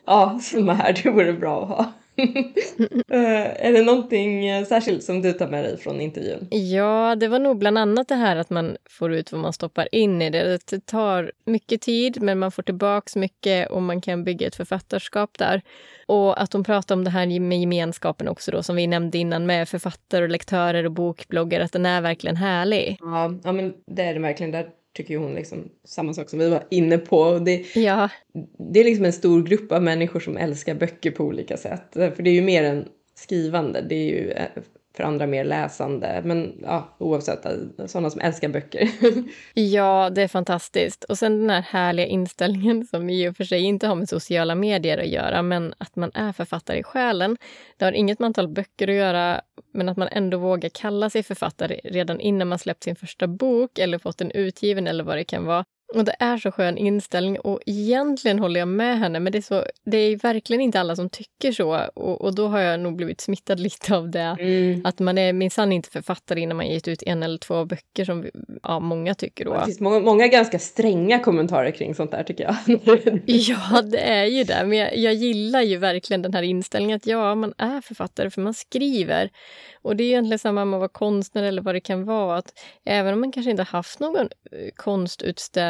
ja, som här. Det vore bra att ha. Eh, är det någonting eh, särskilt som du tar med dig från intervjun? Ja, det var nog bland annat det här att man får ut vad man stoppar in i det. Det tar mycket tid, men man får tillbaks mycket och man kan bygga ett författarskap där. Och att hon pratar om det här med gemenskapen också då, som vi nämnde innan med författare och lektörer och bokbloggar, att den är verkligen härlig. Ja, ja men det är det verkligen. Där tycker hon liksom samma sak som vi var inne på. Det, ja. det är liksom en stor grupp av människor som älskar böcker på olika sätt. För det är ju mer än skrivande, det är ju eh, för andra mer läsande. Men ja, oavsett, sådana som älskar böcker. ja, det är fantastiskt. Och sen den här härliga inställningen som i och för sig inte har med sociala medier att göra, men att man är författare i själen. Det har inget med antal böcker att göra, men att man ändå vågar kalla sig författare redan innan man släppt sin första bok eller fått den utgiven eller vad det kan vara. Och det är så skön inställning och egentligen håller jag med henne men det är, så, det är verkligen inte alla som tycker så och, och då har jag nog blivit smittad lite av det. Mm. Att man är minsann inte författare innan man gett ut en eller två böcker som ja, många tycker då. Det finns många, många ganska stränga kommentarer kring sånt där tycker jag. ja, det är ju det. Men jag, jag gillar ju verkligen den här inställningen att ja, man är författare för man skriver. Och det är egentligen samma om man var konstnär eller vad det kan vara. Att även om man kanske inte haft någon eh,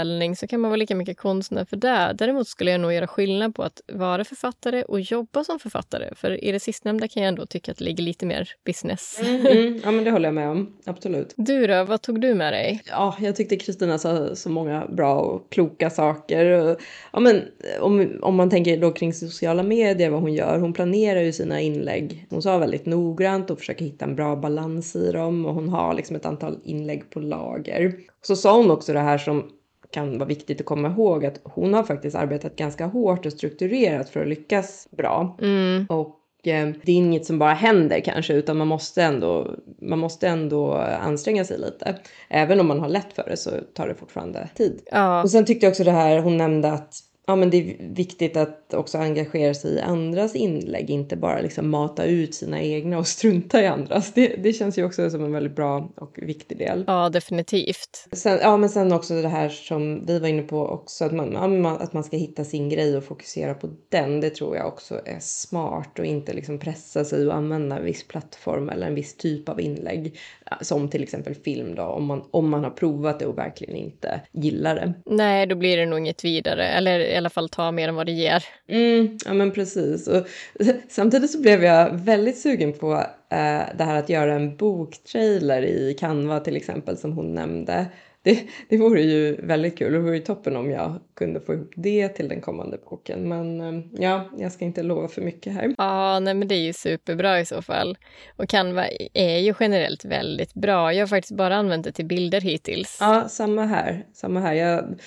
konstutställning så kan man vara lika mycket konstnär för det. Däremot skulle jag nog göra skillnad på att vara författare och jobba som författare. För i det sistnämnda kan jag ändå tycka att det ligger lite mer business. Mm, mm. Ja, men det håller jag med om. Absolut. Du då, vad tog du med dig? Ja, jag tyckte Kristina sa så många bra och kloka saker. Ja, men om, om man tänker då kring sociala medier, vad hon gör. Hon planerar ju sina inlägg. Hon sa väldigt noggrant och försöker hitta en bra balans i dem och hon har liksom ett antal inlägg på lager. Så sa hon också det här som kan vara viktigt att komma ihåg att hon har faktiskt arbetat ganska hårt och strukturerat för att lyckas bra. Mm. Och eh, det är inget som bara händer kanske utan man måste ändå, man måste ändå anstränga sig lite. Även om man har lätt för det så tar det fortfarande tid. Ja. Och sen tyckte jag också det här, hon nämnde att ja, men det är viktigt att också engagera sig i andras inlägg, inte bara liksom mata ut sina egna och strunta i andras. Det, det känns ju också som en väldigt bra och viktig del. Ja, definitivt. Sen, ja, men sen också det här som vi var inne på också, att man, att man ska hitta sin grej och fokusera på den. Det tror jag också är smart och inte liksom pressa sig och använda en viss plattform eller en viss typ av inlägg. Som till exempel film då, om man, om man har provat det och verkligen inte gillar det. Nej, då blir det nog inget vidare. Eller alla fall ta mer än vad det ger. Mm, ja men precis. Och, samtidigt så blev jag väldigt sugen på eh, det här att göra en boktrailer i Canva till exempel som hon nämnde det, det vore ju väldigt kul. Det vore toppen om jag kunde få ihop det till den kommande boken. Men eh, ja, jag ska inte lova för mycket här. Ja, nej, men det är ju superbra i så fall. Och Canva är ju generellt väldigt bra. Jag har faktiskt bara använt det till bilder hittills. Ja, samma här. Samma här. Jag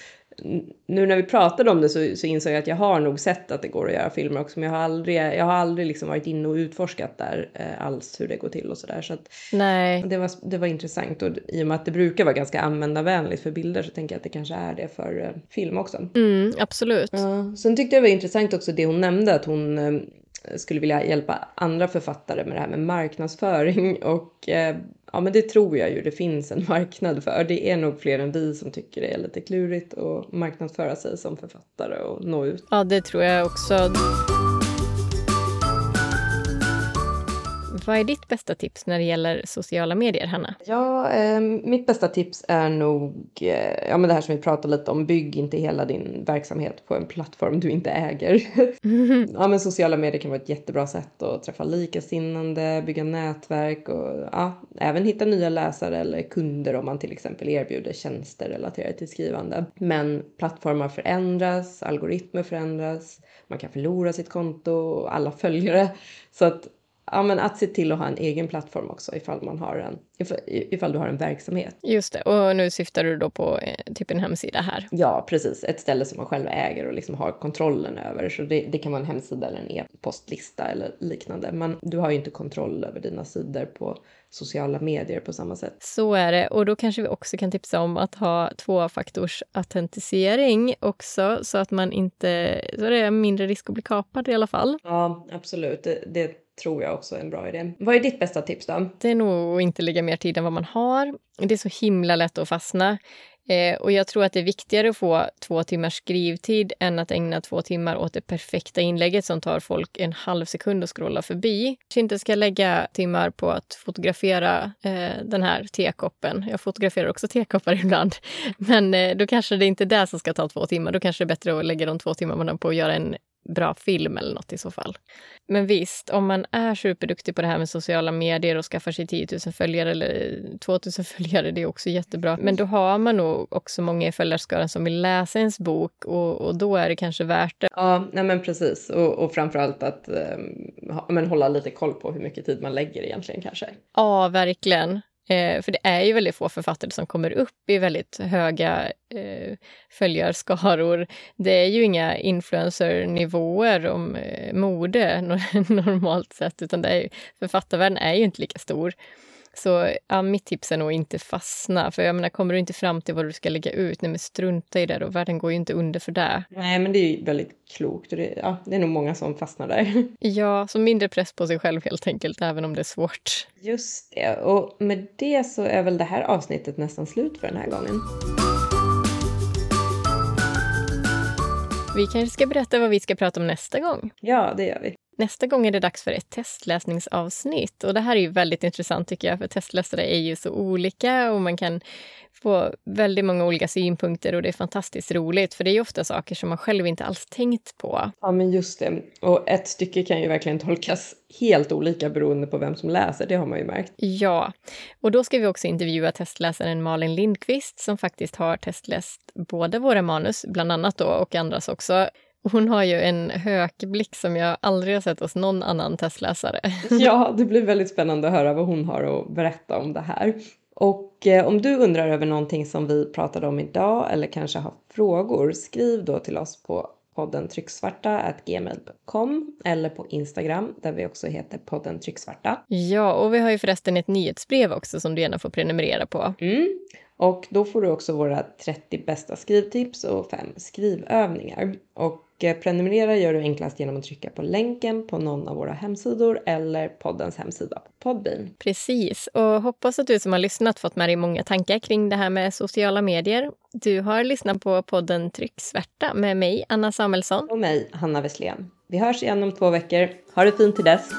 nu när vi pratade om det så, så insåg jag att jag har nog sett att det går att göra filmer också, men jag har aldrig, jag har aldrig liksom varit inne och utforskat där eh, alls hur det går till och sådär. Så. Det, var, det var intressant och i och med att det brukar vara ganska användarvänligt för bilder så tänker jag att det kanske är det för eh, film också. Mm, absolut. Ja, sen tyckte jag det var intressant också det hon nämnde att hon eh, skulle vilja hjälpa andra författare med det här med marknadsföring och eh, ja men det tror jag ju det finns en marknad för. Det är nog fler än vi som tycker det är lite klurigt att marknadsföra sig som författare och nå ut. Ja det tror jag också. Vad är ditt bästa tips när det gäller sociala medier, Hanna? Ja, eh, mitt bästa tips är nog eh, ja, men det här som vi pratade lite om. Bygg inte hela din verksamhet på en plattform du inte äger. ja, men sociala medier kan vara ett jättebra sätt att träffa likasinnande, bygga nätverk och ja, även hitta nya läsare eller kunder om man till exempel erbjuder tjänster relaterade till skrivande. Men plattformar förändras, algoritmer förändras, man kan förlora sitt konto och alla följare. Så att ja, men att se till att ha en egen plattform också ifall, man har en, ifall, ifall du har en verksamhet. Just det, och nu syftar du då på eh, typ en hemsida här? Ja, precis. Ett ställe som man själv äger och liksom har kontrollen över. Så det, det kan vara en hemsida eller en e-postlista eller liknande. Men du har ju inte kontroll över dina sidor på sociala medier på samma sätt. Så är det. Och då kanske vi också kan tipsa om att ha tvåfaktors autentisering också så att man inte, så det är mindre risk att bli kapad i alla fall. Ja, absolut. Det, det tror jag också är en bra idé. Vad är ditt bästa tips då? Det är nog att inte lägga mer tid än vad man har. Det är så himla lätt att fastna. Eh, och jag tror att det är viktigare att få två timmars skrivtid än att ägna två timmar åt det perfekta inlägget som tar folk en halv sekund att scrolla förbi. Kanske inte ska lägga timmar på att fotografera eh, den här tekoppen. Jag fotograferar också tekoppar ibland. Men eh, då kanske det inte är det som ska ta två timmar. Då kanske det är bättre att lägga de två timmarna på att göra en bra film eller något i så fall. Men visst, om man är superduktig på det här med sociala medier och skaffar sig 10 000 följare eller 2 000 följare, det är också jättebra. Men då har man nog också många i följarskaran som vill läsa ens bok och, och, då är det kanske värt det. Ja, nej men precis. Och, och framförallt att ha, men hålla lite koll på hur mycket tid man lägger egentligen kanske. Ja, verkligen. Eh, för det är ju väldigt få författare som kommer upp i väldigt höga eh, följarskaror. Det är ju inga influencernivåer om eh, mode normalt sett, utan det är ju, författarvärlden är ju inte lika stor. Så ja, mitt tips är nog inte fastna. För jag menar, kommer du inte fram till vad du ska lägga ut, nej men strunta i det då. Världen går ju inte under för det. Nej, men det är väldigt klokt och det, ja, det är nog många som fastnar där. Ja, så mindre press på sig själv helt enkelt, även om det är svårt. Just det, och med det så är väl det här avsnittet nästan slut för den här gången. Vi kanske ska berätta vad vi ska prata om nästa gång? Ja, det gör vi. Nästa gång är det dags för ett testläsningsavsnitt. Och det här är ju väldigt intressant tycker jag, för testläsare är ju så olika och man kan få väldigt många olika synpunkter och det är fantastiskt roligt för det är ju ofta saker som man själv inte alls tänkt på. Ja, men just det. Och ett stycke kan ju verkligen tolkas helt olika beroende på vem som läser, det har man ju märkt. Ja, och då ska vi också intervjua testläsaren Malin Lindqvist som faktiskt har testläst både våra manus, bland annat då, och andras också. Hon har ju en hökblick som jag aldrig har sett hos någon annan testläsare. Ja, det blir väldigt spännande att höra vad hon har att berätta om det här. Och eh, om du undrar över någonting som vi pratade om idag eller kanske har frågor, skriv då till oss på podden trycksvarta gmail.com eller på Instagram där vi också heter podden trycksvarta. Ja, och vi har ju förresten ett nyhetsbrev också som du gärna får prenumerera på. Mm. Och då får du också våra 30 bästa skrivtips och fem skrivövningar. Och prenumerera gör du enklast genom att trycka på länken på någon av våra hemsidor eller poddens hemsida på Podbean. Precis, och hoppas att du som har lyssnat fått med dig många tankar kring det här med sociala medier. Du har lyssnat på podden Trycksvärta med mig, Anna Samuelsson. Och mig, Hanna Wesslén. Vi hörs igen om två veckor. Ha det fint till dess!